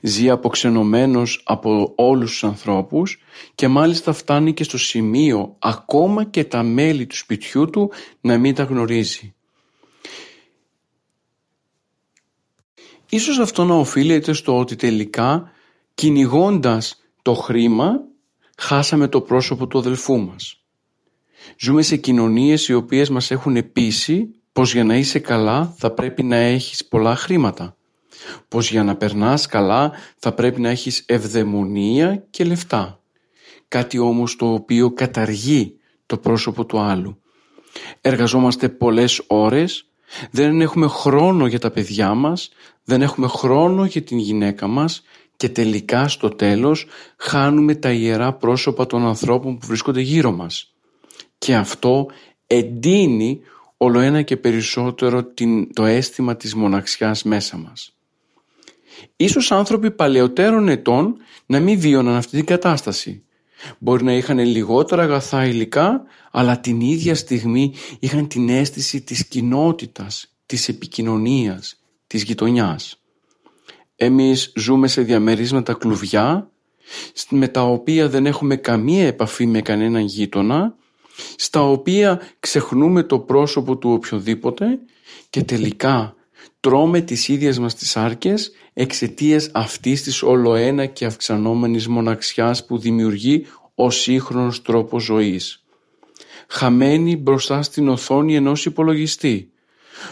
Ζει αποξενωμένος από όλους τους ανθρώπους και μάλιστα φτάνει και στο σημείο ακόμα και τα μέλη του σπιτιού του να μην τα γνωρίζει. Ίσως αυτό να οφείλεται στο ότι τελικά κυνηγώντας το χρήμα χάσαμε το πρόσωπο του αδελφού μας. Ζούμε σε κοινωνίες οι οποίες μας έχουν πείσει πως για να είσαι καλά θα πρέπει να έχεις πολλά χρήματα. Πως για να περνάς καλά θα πρέπει να έχεις ευδαιμονία και λεφτά. Κάτι όμως το οποίο καταργεί το πρόσωπο του άλλου. Εργαζόμαστε πολλές ώρες, δεν έχουμε χρόνο για τα παιδιά μας, δεν έχουμε χρόνο για την γυναίκα μας και τελικά στο τέλος χάνουμε τα ιερά πρόσωπα των ανθρώπων που βρίσκονται γύρω μας. Και αυτό εντείνει όλο ένα και περισσότερο την, το αίσθημα της μοναξιάς μέσα μας. Ίσως άνθρωποι παλαιότερων ετών να μην βίωναν αυτή την κατάσταση. Μπορεί να είχαν λιγότερα αγαθά υλικά, αλλά την ίδια στιγμή είχαν την αίσθηση της κοινότητας, της επικοινωνίας, της γειτονιάς. Εμείς ζούμε σε διαμερίσματα κλουβιά με τα οποία δεν έχουμε καμία επαφή με κανέναν γείτονα στα οποία ξεχνούμε το πρόσωπο του οποιοδήποτε και τελικά τρώμε τις ίδιες μας τις άρκες εξαιτίας αυτής της ολοένα και αυξανόμενης μοναξιάς που δημιουργεί ο σύγχρονος τρόπος ζωής. Χαμένοι μπροστά στην οθόνη ενός υπολογιστή,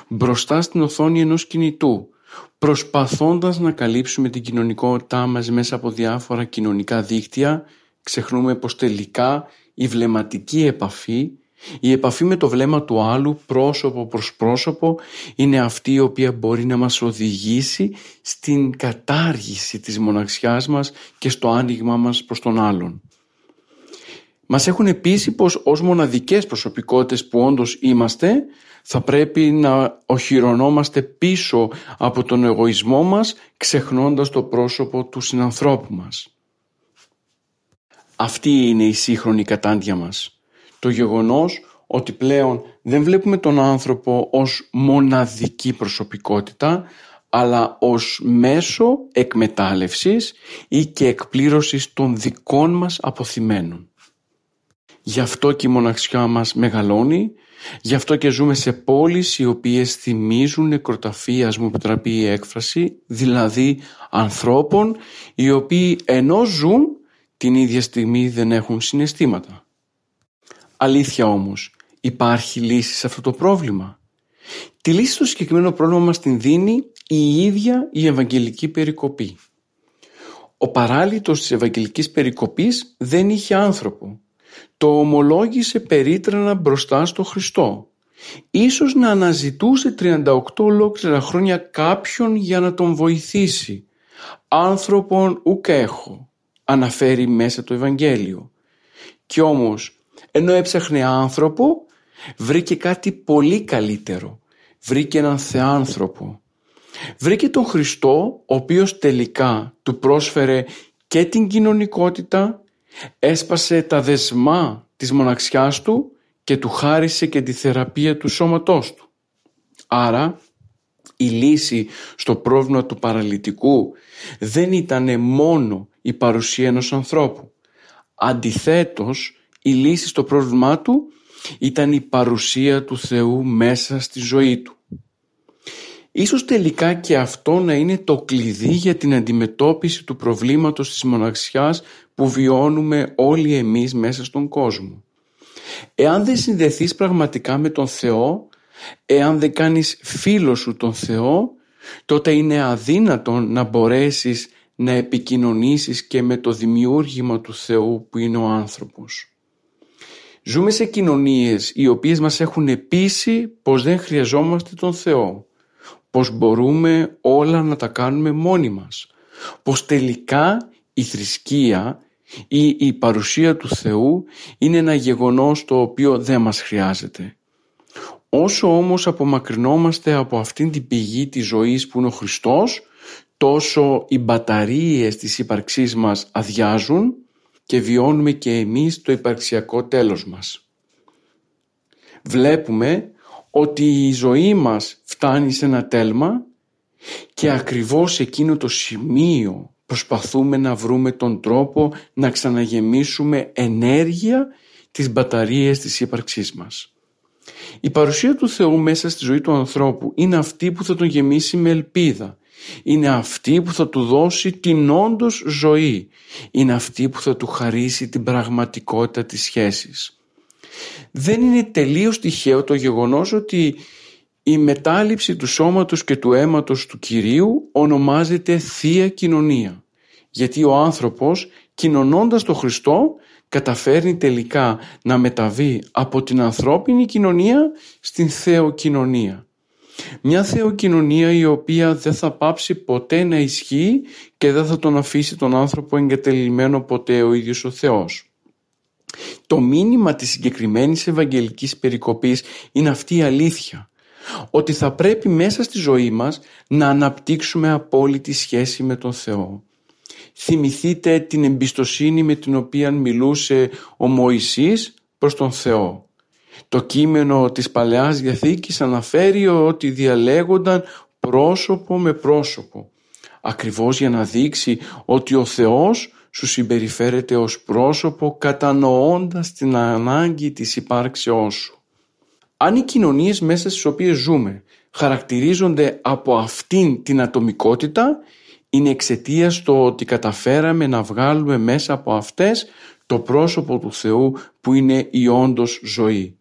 μπροστά στην οθόνη ενός κινητού, Προσπαθώντας να καλύψουμε την κοινωνικότητά μας μέσα από διάφορα κοινωνικά δίκτυα, ξεχνούμε πως τελικά η βλεμματική επαφή, η επαφή με το βλέμμα του άλλου πρόσωπο προς πρόσωπο είναι αυτή η οποία μπορεί να μας οδηγήσει στην κατάργηση της μοναξιάς μας και στο άνοιγμα μας προς τον άλλον. Μας έχουν πείσει πως ως μοναδικές προσωπικότητες που όντως είμαστε θα πρέπει να οχυρωνόμαστε πίσω από τον εγωισμό μας ξεχνώντας το πρόσωπο του συνανθρώπου μας. Αυτή είναι η σύγχρονη κατάντια μας. Το γεγονός ότι πλέον δεν βλέπουμε τον άνθρωπο ως μοναδική προσωπικότητα αλλά ως μέσο εκμετάλλευσης ή και εκπλήρωσης των δικών μας αποθυμένων. Γι' αυτό και η μοναξιά μας μεγαλώνει, γι' αυτό και ζούμε σε πόλεις οι οποίες θυμίζουν νεκροταφείας μου επιτραπεί η έκφραση, δηλαδή ανθρώπων οι οποίοι ενώ ζουν την ίδια στιγμή δεν έχουν συναισθήματα. Αλήθεια όμως, υπάρχει λύση σε αυτό το πρόβλημα; Τη λύση στο συγκεκριμένο πρόβλημα μας την δίνει η ίδια η Ευαγγελική Περικοπή. Ο παράλυτος της Ευαγγελικής Περικοπής δεν είχε άνθρωπο. Το ομολόγησε περίτρανα μπροστά στο Χριστό. Ίσως να αναζητούσε 38 ολόκληρα χρόνια κάποιον για να τον βοηθήσει. Άνθρωπον ουκ έχω, αναφέρει μέσα το Ευαγγέλιο. Κι όμως, ενώ έψαχνε άνθρωπο, βρήκε κάτι πολύ καλύτερο. Βρήκε έναν θεάνθρωπο. Βρήκε τον Χριστό, ο οποίος τελικά του πρόσφερε και την κοινωνικότητα, έσπασε τα δεσμά της μοναξιάς του και του χάρισε και τη θεραπεία του σώματός του. Άρα η λύση στο πρόβλημα του παραλυτικού δεν ήταν μόνο η παρουσία ενός ανθρώπου. Αντιθέτως η λύση στο πρόβλημά του ήταν η παρουσία του Θεού μέσα στη ζωή του. Ίσως τελικά και αυτό να είναι το κλειδί για την αντιμετώπιση του προβλήματος της μοναξιάς που βιώνουμε όλοι εμείς μέσα στον κόσμο. Εάν δεν συνδεθείς πραγματικά με τον Θεό, εάν δεν κάνεις φίλος σου τον Θεό, τότε είναι αδύνατον να μπορέσεις να επικοινωνήσεις και με το δημιούργημα του Θεού που είναι ο άνθρωπος. Ζούμε σε κοινωνίες οι οποίες μας έχουν πείσει πως δεν χρειαζόμαστε τον Θεό πως μπορούμε όλα να τα κάνουμε μόνοι μας. Πως τελικά η θρησκεία ή η παρουσία του Θεού είναι ένα γεγονός το οποίο δεν μας χρειάζεται. Όσο όμως απομακρυνόμαστε από αυτήν την πηγή της ζωής που είναι ο Χριστός, τόσο οι μπαταρίες της ύπαρξής μας αδειάζουν και βιώνουμε και εμείς το υπαρξιακό τέλος μας. Βλέπουμε ότι η ζωή μας φτάνει σε ένα τέλμα και ακριβώς εκείνο το σημείο προσπαθούμε να βρούμε τον τρόπο να ξαναγεμίσουμε ενέργεια τις μπαταρίες της ύπαρξής μας. Η παρουσία του Θεού μέσα στη ζωή του ανθρώπου είναι αυτή που θα τον γεμίσει με ελπίδα. Είναι αυτή που θα του δώσει την όντως ζωή. Είναι αυτή που θα του χαρίσει την πραγματικότητα της σχέσης. Δεν είναι τελείως τυχαίο το γεγονός ότι η μετάληψη του σώματος και του αίματος του Κυρίου ονομάζεται Θεία Κοινωνία. Γιατί ο άνθρωπος κοινωνώντας το Χριστό καταφέρνει τελικά να μεταβεί από την ανθρώπινη κοινωνία στην θεοκοινωνία. Μια θεοκοινωνία η οποία δεν θα πάψει ποτέ να ισχύει και δεν θα τον αφήσει τον άνθρωπο εγκατελειμμένο ποτέ ο ίδιος ο Θεός. Το μήνυμα της συγκεκριμένης Ευαγγελικής περικοπής είναι αυτή η αλήθεια ότι θα πρέπει μέσα στη ζωή μας να αναπτύξουμε απόλυτη σχέση με τον Θεό. Θυμηθείτε την εμπιστοσύνη με την οποία μιλούσε ο Μωυσής προς τον Θεό. Το κείμενο της Παλαιάς Διαθήκης αναφέρει ότι διαλέγονταν πρόσωπο με πρόσωπο. Ακριβώς για να δείξει ότι ο Θεός σου συμπεριφέρεται ως πρόσωπο κατανοώντας την ανάγκη της υπάρξεώς σου. Αν οι κοινωνίες μέσα στις οποίες ζούμε χαρακτηρίζονται από αυτήν την ατομικότητα, είναι εξαιτίας το ότι καταφέραμε να βγάλουμε μέσα από αυτές το πρόσωπο του Θεού που είναι η όντως ζωή.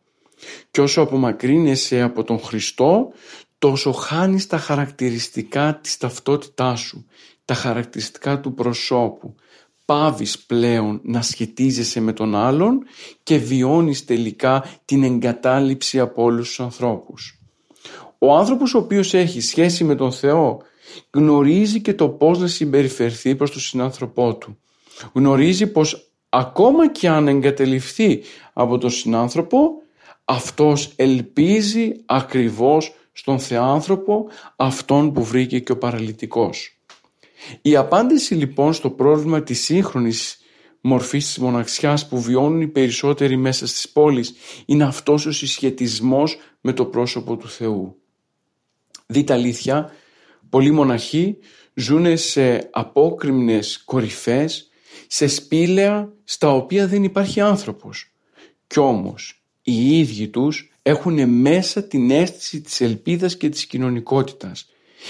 Και όσο απομακρύνεσαι από τον Χριστό, τόσο χάνεις τα χαρακτηριστικά της ταυτότητάς σου, τα χαρακτηριστικά του προσώπου, πάβεις πλέον να σχετίζεσαι με τον άλλον και βιώνεις τελικά την εγκατάλειψη από όλους τους ανθρώπους. Ο άνθρωπος ο οποίος έχει σχέση με τον Θεό γνωρίζει και το πώς να συμπεριφερθεί προς τον συνάνθρωπό του. Γνωρίζει πως ακόμα και αν εγκατελειφθεί από τον συνάνθρωπο αυτός ελπίζει ακριβώς στον Θεάνθρωπο αυτόν που βρήκε και ο παραλυτικός. Η απάντηση λοιπόν στο πρόβλημα της σύγχρονης μορφής της μοναξιάς που βιώνουν οι περισσότεροι μέσα στις πόλεις είναι αυτός ο συσχετισμός με το πρόσωπο του Θεού. Δείτε αλήθεια, πολλοί μοναχοί ζουν σε απόκριμνες κορυφές, σε σπήλαια στα οποία δεν υπάρχει άνθρωπος. Κι όμως οι ίδιοι τους έχουν μέσα την αίσθηση της ελπίδας και της κοινωνικότητας.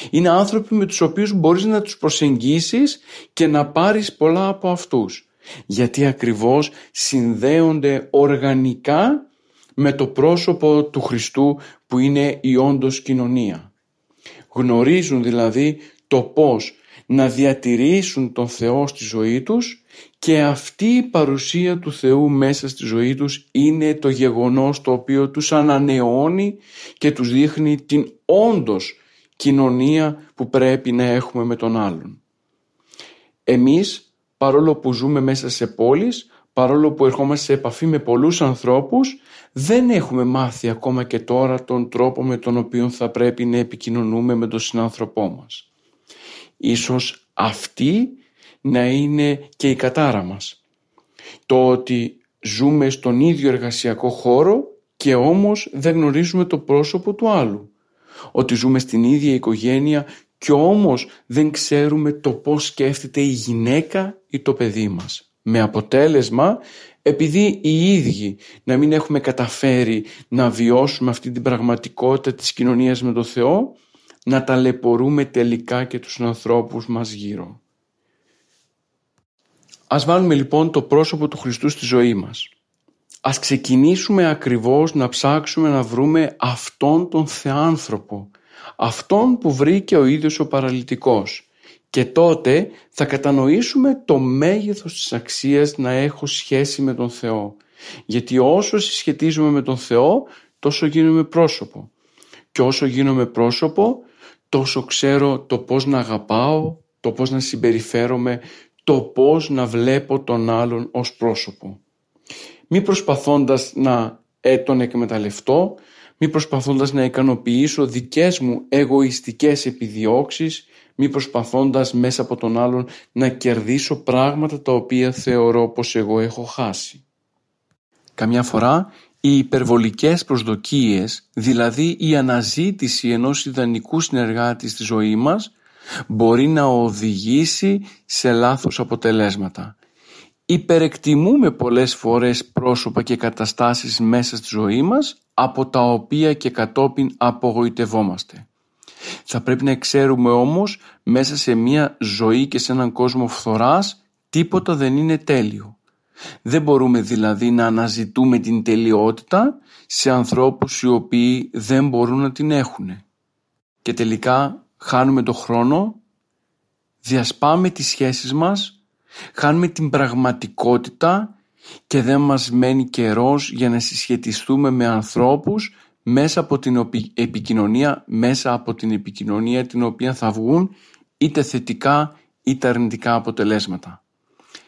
Είναι άνθρωποι με τους οποίους μπορείς να τους προσεγγίσεις και να πάρεις πολλά από αυτούς. Γιατί ακριβώς συνδέονται οργανικά με το πρόσωπο του Χριστού που είναι η όντως κοινωνία. Γνωρίζουν δηλαδή το πώς να διατηρήσουν τον Θεό στη ζωή τους και αυτή η παρουσία του Θεού μέσα στη ζωή τους είναι το γεγονός το οποίο τους ανανεώνει και τους δείχνει την όντως κοινωνία που πρέπει να έχουμε με τον άλλον. Εμείς παρόλο που ζούμε μέσα σε πόλεις, παρόλο που ερχόμαστε σε επαφή με πολλούς ανθρώπους, δεν έχουμε μάθει ακόμα και τώρα τον τρόπο με τον οποίο θα πρέπει να επικοινωνούμε με τον συνάνθρωπό μας. Ίσως αυτή να είναι και η κατάρα μας. Το ότι ζούμε στον ίδιο εργασιακό χώρο και όμως δεν γνωρίζουμε το πρόσωπο του άλλου. Ότι ζούμε στην ίδια οικογένεια και όμως δεν ξέρουμε το πώς σκέφτεται η γυναίκα ή το παιδί μας. Με αποτέλεσμα, επειδή οι ίδιοι να μην έχουμε καταφέρει να βιώσουμε αυτή την πραγματικότητα της κοινωνίας με τον Θεό, να ταλαιπωρούμε τελικά και τους ανθρώπους μας γύρω. Ας βάλουμε λοιπόν το πρόσωπο του Χριστού στη ζωή μας. Ας ξεκινήσουμε ακριβώς να ψάξουμε να βρούμε αυτόν τον Θεάνθρωπο, αυτόν που βρήκε ο ίδιος ο παραλυτικός. Και τότε θα κατανοήσουμε το μέγεθος της αξίας να έχω σχέση με τον Θεό. Γιατί όσο συσχετίζομαι με τον Θεό, τόσο γίνομαι πρόσωπο. Και όσο γίνομαι πρόσωπο, τόσο ξέρω το πώς να αγαπάω, το πώς να συμπεριφέρομαι, το πώς να βλέπω τον άλλον ως πρόσωπο. Μη προσπαθώντας να ε, τον εκμεταλλευτώ, μη προσπαθώντας να ικανοποιήσω δικές μου εγωιστικές επιδιώξεις, μη προσπαθώντας μέσα από τον άλλον να κερδίσω πράγματα τα οποία θεωρώ πως εγώ έχω χάσει. Καμιά φορά οι υπερβολικές προσδοκίες, δηλαδή η αναζήτηση ενός ιδανικού συνεργάτη στη ζωή μας, μπορεί να οδηγήσει σε λάθος αποτελέσματα. Υπερεκτιμούμε πολλές φορές πρόσωπα και καταστάσεις μέσα στη ζωή μας από τα οποία και κατόπιν απογοητευόμαστε. Θα πρέπει να ξέρουμε όμως μέσα σε μια ζωή και σε έναν κόσμο φθοράς τίποτα δεν είναι τέλειο. Δεν μπορούμε δηλαδή να αναζητούμε την τελειότητα σε ανθρώπους οι οποίοι δεν μπορούν να την έχουν. Και τελικά χάνουμε το χρόνο, διασπάμε τις σχέσεις μας, χάνουμε την πραγματικότητα και δεν μας μένει καιρός για να συσχετιστούμε με ανθρώπους μέσα από την επικοινωνία, μέσα από την επικοινωνία την οποία θα βγουν είτε θετικά είτε αρνητικά αποτελέσματα.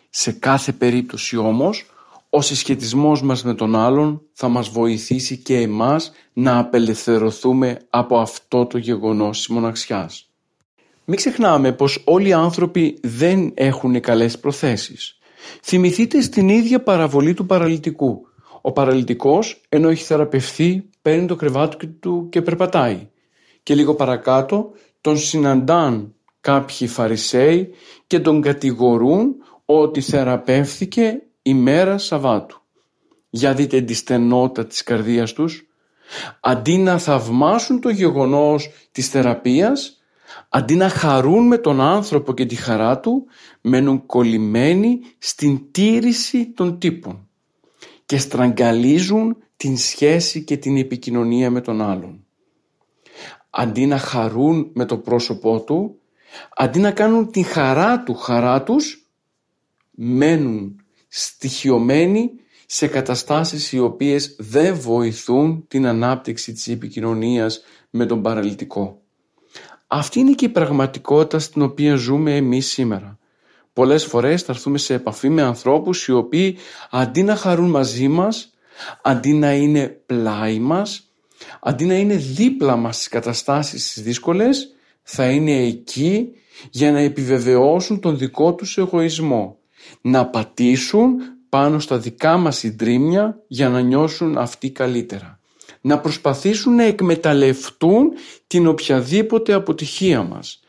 Σε κάθε περίπτωση όμως, ο συσχετισμός μας με τον άλλον θα μας βοηθήσει και εμάς να απελευθερωθούμε από αυτό το γεγονός της μοναξιάς. Μην ξεχνάμε πως όλοι οι άνθρωποι δεν έχουν καλές προθέσεις. Θυμηθείτε στην ίδια παραβολή του παραλυτικού. Ο παραλυτικός ενώ έχει θεραπευθεί παίρνει το κρεβάτι του και περπατάει. Και λίγο παρακάτω τον συναντάν κάποιοι φαρισαίοι και τον κατηγορούν ότι θεραπεύθηκε ημέρα Σαββάτου. Για δείτε τη στενότητα της καρδίας τους. Αντί να θαυμάσουν το γεγονός της θεραπείας, αντί να χαρούν με τον άνθρωπο και τη χαρά του, μένουν κολλημένοι στην τήρηση των τύπων και στραγγαλίζουν την σχέση και την επικοινωνία με τον άλλον. Αντί να χαρούν με το πρόσωπό του, αντί να κάνουν την χαρά του χαρά τους, μένουν στοιχειωμένοι σε καταστάσεις οι οποίες δεν βοηθούν την ανάπτυξη της επικοινωνίας με τον παραλυτικό. Αυτή είναι και η πραγματικότητα στην οποία ζούμε εμείς σήμερα. Πολλές φορές θα έρθουμε σε επαφή με ανθρώπους οι οποίοι αντί να χαρούν μαζί μας, αντί να είναι πλάι μας, αντί να είναι δίπλα μας στις καταστάσεις τις δύσκολες, θα είναι εκεί για να επιβεβαιώσουν τον δικό τους εγωισμό να πατήσουν πάνω στα δικά μας συντρίμια για να νιώσουν αυτοί καλύτερα. Να προσπαθήσουν να εκμεταλλευτούν την οποιαδήποτε αποτυχία μας.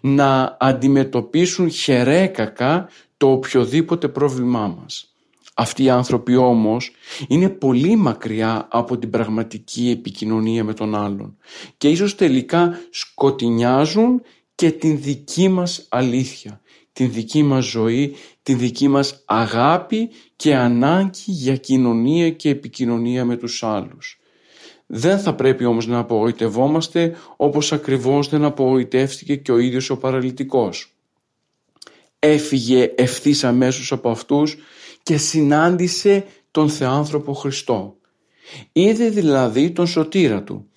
Να αντιμετωπίσουν χερέκακα το οποιοδήποτε πρόβλημά μας. Αυτοί οι άνθρωποι όμως είναι πολύ μακριά από την πραγματική επικοινωνία με τον άλλον και ίσως τελικά σκοτεινιάζουν και την δική μας αλήθεια, την δική μας ζωή, την δική μας αγάπη και ανάγκη για κοινωνία και επικοινωνία με τους άλλους. Δεν θα πρέπει όμως να απογοητευόμαστε όπως ακριβώς δεν απογοητεύτηκε και ο ίδιος ο παραλυτικός. Έφυγε ευθύς αμέσως από αυτούς και συνάντησε τον Θεάνθρωπο Χριστό. Είδε δηλαδή τον σωτήρα του.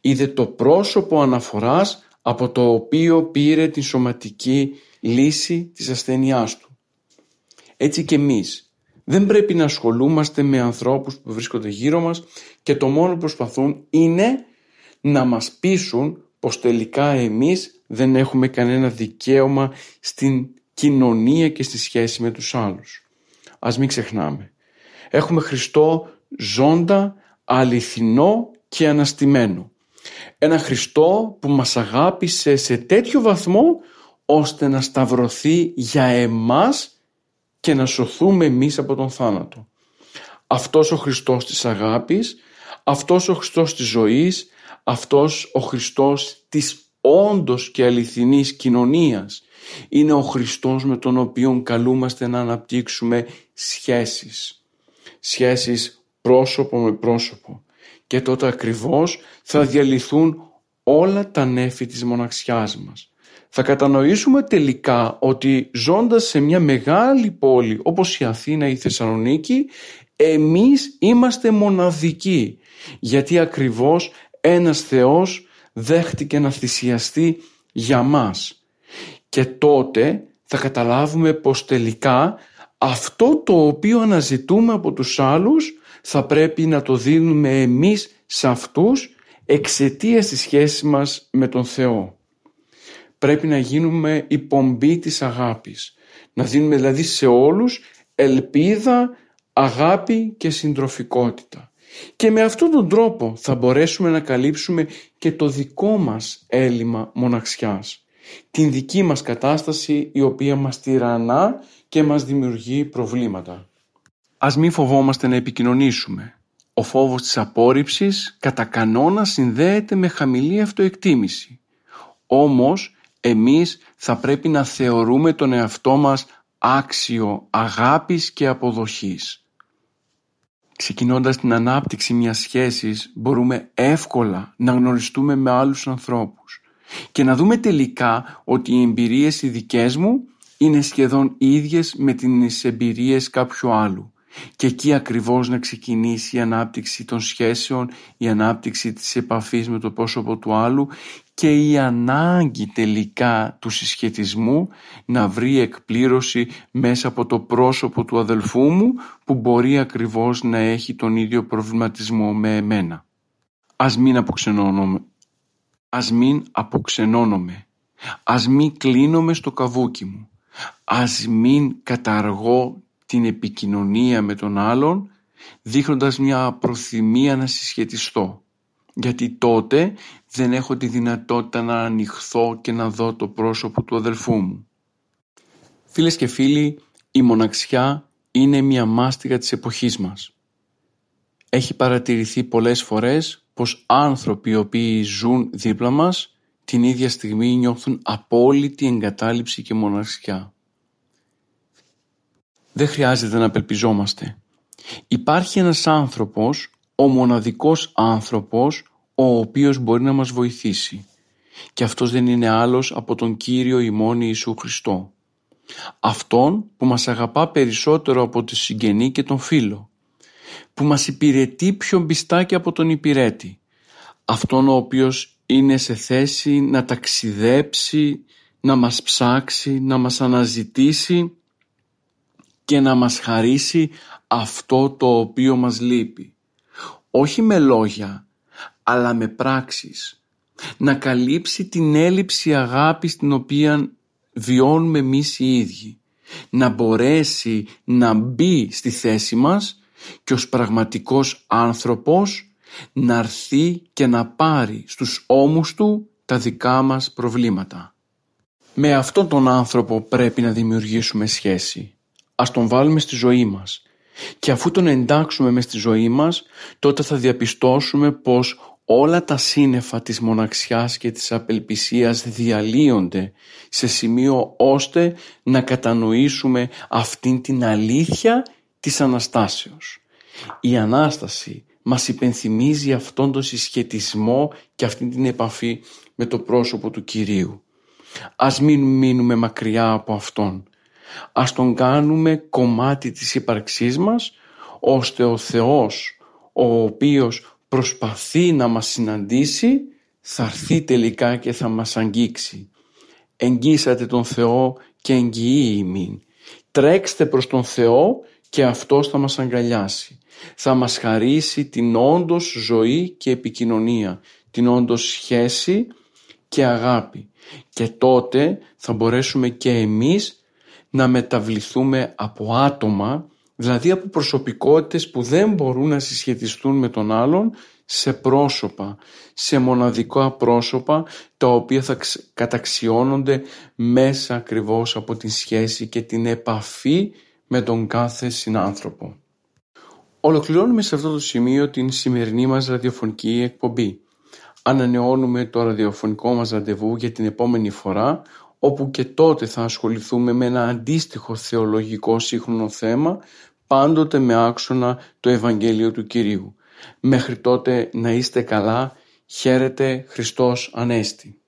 Είδε το πρόσωπο αναφοράς από το οποίο πήρε την σωματική λύση της ασθένειάς του. Έτσι και εμείς δεν πρέπει να ασχολούμαστε με ανθρώπους που βρίσκονται γύρω μας και το μόνο που προσπαθούν είναι να μας πείσουν πως τελικά εμείς δεν έχουμε κανένα δικαίωμα στην κοινωνία και στη σχέση με τους άλλους. Ας μην ξεχνάμε. Έχουμε Χριστό ζώντα, αληθινό και αναστημένο. Ένα Χριστό που μας αγάπησε σε τέτοιο βαθμό ώστε να σταυρωθεί για εμάς και να σωθούμε εμείς από τον θάνατο. Αυτός ο Χριστός της αγάπης, αυτός ο Χριστός της ζωής, αυτός ο Χριστός της όντως και αληθινής κοινωνίας είναι ο Χριστός με τον οποίο καλούμαστε να αναπτύξουμε σχέσεις. Σχέσεις πρόσωπο με πρόσωπο. Και τότε ακριβώς θα διαλυθούν όλα τα νέφη της μοναξιάς μας. Θα κατανοήσουμε τελικά ότι ζώντας σε μια μεγάλη πόλη όπως η Αθήνα ή η Θεσσαλονίκη εμείς είμαστε μοναδικοί γιατί ακριβώς ένας Θεός δέχτηκε να θυσιαστεί για μας. Και τότε θα καταλάβουμε πως τελικά αυτό το οποίο αναζητούμε από τους άλλους θα πρέπει να το δίνουμε εμείς σε αυτούς εξαιτίας της σχέσης μας με τον Θεό. Πρέπει να γίνουμε η πομπή της αγάπης. Να δίνουμε δηλαδή σε όλους ελπίδα, αγάπη και συντροφικότητα. Και με αυτόν τον τρόπο θα μπορέσουμε να καλύψουμε και το δικό μας έλλειμμα μοναξιάς. Την δική μας κατάσταση η οποία μας τυραννά και μας δημιουργεί προβλήματα. Ας μην φοβόμαστε να επικοινωνήσουμε. Ο φόβος της απόρριψης κατά κανόνα συνδέεται με χαμηλή αυτοεκτίμηση. Όμως εμείς θα πρέπει να θεωρούμε τον εαυτό μας άξιο αγάπης και αποδοχής. Ξεκινώντας την ανάπτυξη μιας σχέσης μπορούμε εύκολα να γνωριστούμε με άλλους ανθρώπους και να δούμε τελικά ότι οι εμπειρίες οι δικές μου είναι σχεδόν ίδιες με τις εμπειρίες κάποιου άλλου και εκεί ακριβώς να ξεκινήσει η ανάπτυξη των σχέσεων, η ανάπτυξη της επαφής με το πρόσωπο του άλλου και η ανάγκη τελικά του συσχετισμού να βρει εκπλήρωση μέσα από το πρόσωπο του αδελφού μου που μπορεί ακριβώς να έχει τον ίδιο προβληματισμό με εμένα. Ας μην αποξενώνομαι. Ας μην αποξενώνομαι. Ας μην κλείνομαι στο καβούκι μου. Ας μην καταργώ την επικοινωνία με τον άλλον δείχνοντας μια προθυμία να συσχετιστώ. Γιατί τότε δεν έχω τη δυνατότητα να ανοιχθώ και να δω το πρόσωπο του αδελφού μου. Φίλες και φίλοι, η μοναξιά είναι μια μάστιγα της εποχής μας. Έχει παρατηρηθεί πολλές φορές πως άνθρωποι οι οποίοι ζουν δίπλα μας την ίδια στιγμή νιώθουν απόλυτη εγκατάλειψη και μοναξιά. Δεν χρειάζεται να απελπιζόμαστε. Υπάρχει ένας άνθρωπος, ο μοναδικός άνθρωπος, ο οποίος μπορεί να μας βοηθήσει. Και αυτός δεν είναι άλλος από τον Κύριο ημών Ιησού Χριστό. Αυτόν που μας αγαπά περισσότερο από τη συγγενή και τον φίλο. Που μας υπηρετεί πιο μπιστά και από τον υπηρέτη. Αυτόν ο οποίος είναι σε θέση να ταξιδέψει, να μας ψάξει, να μας αναζητήσει και να μας χαρίσει αυτό το οποίο μας λείπει. Όχι με λόγια, αλλά με πράξεις. Να καλύψει την έλλειψη αγάπης την οποία βιώνουμε εμείς οι ίδιοι. να μπορέσει να μπει στη θέση μας και ως πραγματικός άνθρωπος να έρθει και να πάρει στους ώμους του τα δικά μας προβλήματα. Με αυτόν τον άνθρωπο πρέπει να δημιουργήσουμε σχέση. Ας τον βάλουμε στη ζωή μας. Και αφού τον εντάξουμε μες στη ζωή μας, τότε θα διαπιστώσουμε πως όλα τα σύννεφα της μοναξιάς και της απελπισίας διαλύονται σε σημείο ώστε να κατανοήσουμε αυτήν την αλήθεια της Αναστάσεως. Η Ανάσταση μας υπενθυμίζει αυτόν τον συσχετισμό και αυτήν την επαφή με το πρόσωπο του Κυρίου. Ας μην μείνουμε μακριά από Αυτόν. Ας Τον κάνουμε κομμάτι της ύπαρξής μας, ώστε ο Θεός, ο οποίος προσπαθεί να μας συναντήσει, θα έρθει τελικά και θα μας αγγίξει. Εγγύσατε τον Θεό και εγγυεί ημίν. Τρέξτε προς τον Θεό και Αυτός θα μας αγκαλιάσει. Θα μας χαρίσει την όντως ζωή και επικοινωνία, την όντως σχέση και αγάπη. Και τότε θα μπορέσουμε και εμείς να μεταβληθούμε από άτομα, δηλαδή από προσωπικότητες που δεν μπορούν να συσχετιστούν με τον άλλον, σε πρόσωπα, σε μοναδικά πρόσωπα τα οποία θα καταξιώνονται μέσα ακριβώς από την σχέση και την επαφή με τον κάθε συνάνθρωπο. Ολοκληρώνουμε σε αυτό το σημείο την σημερινή μας ραδιοφωνική εκπομπή. Ανανεώνουμε το ραδιοφωνικό μας ραντεβού για την επόμενη φορά όπου και τότε θα ασχοληθούμε με ένα αντίστοιχο θεολογικό σύγχρονο θέμα πάντοτε με άξονα το Ευαγγέλιο του Κυρίου. Μέχρι τότε να είστε καλά, χαίρετε Χριστός Ανέστη.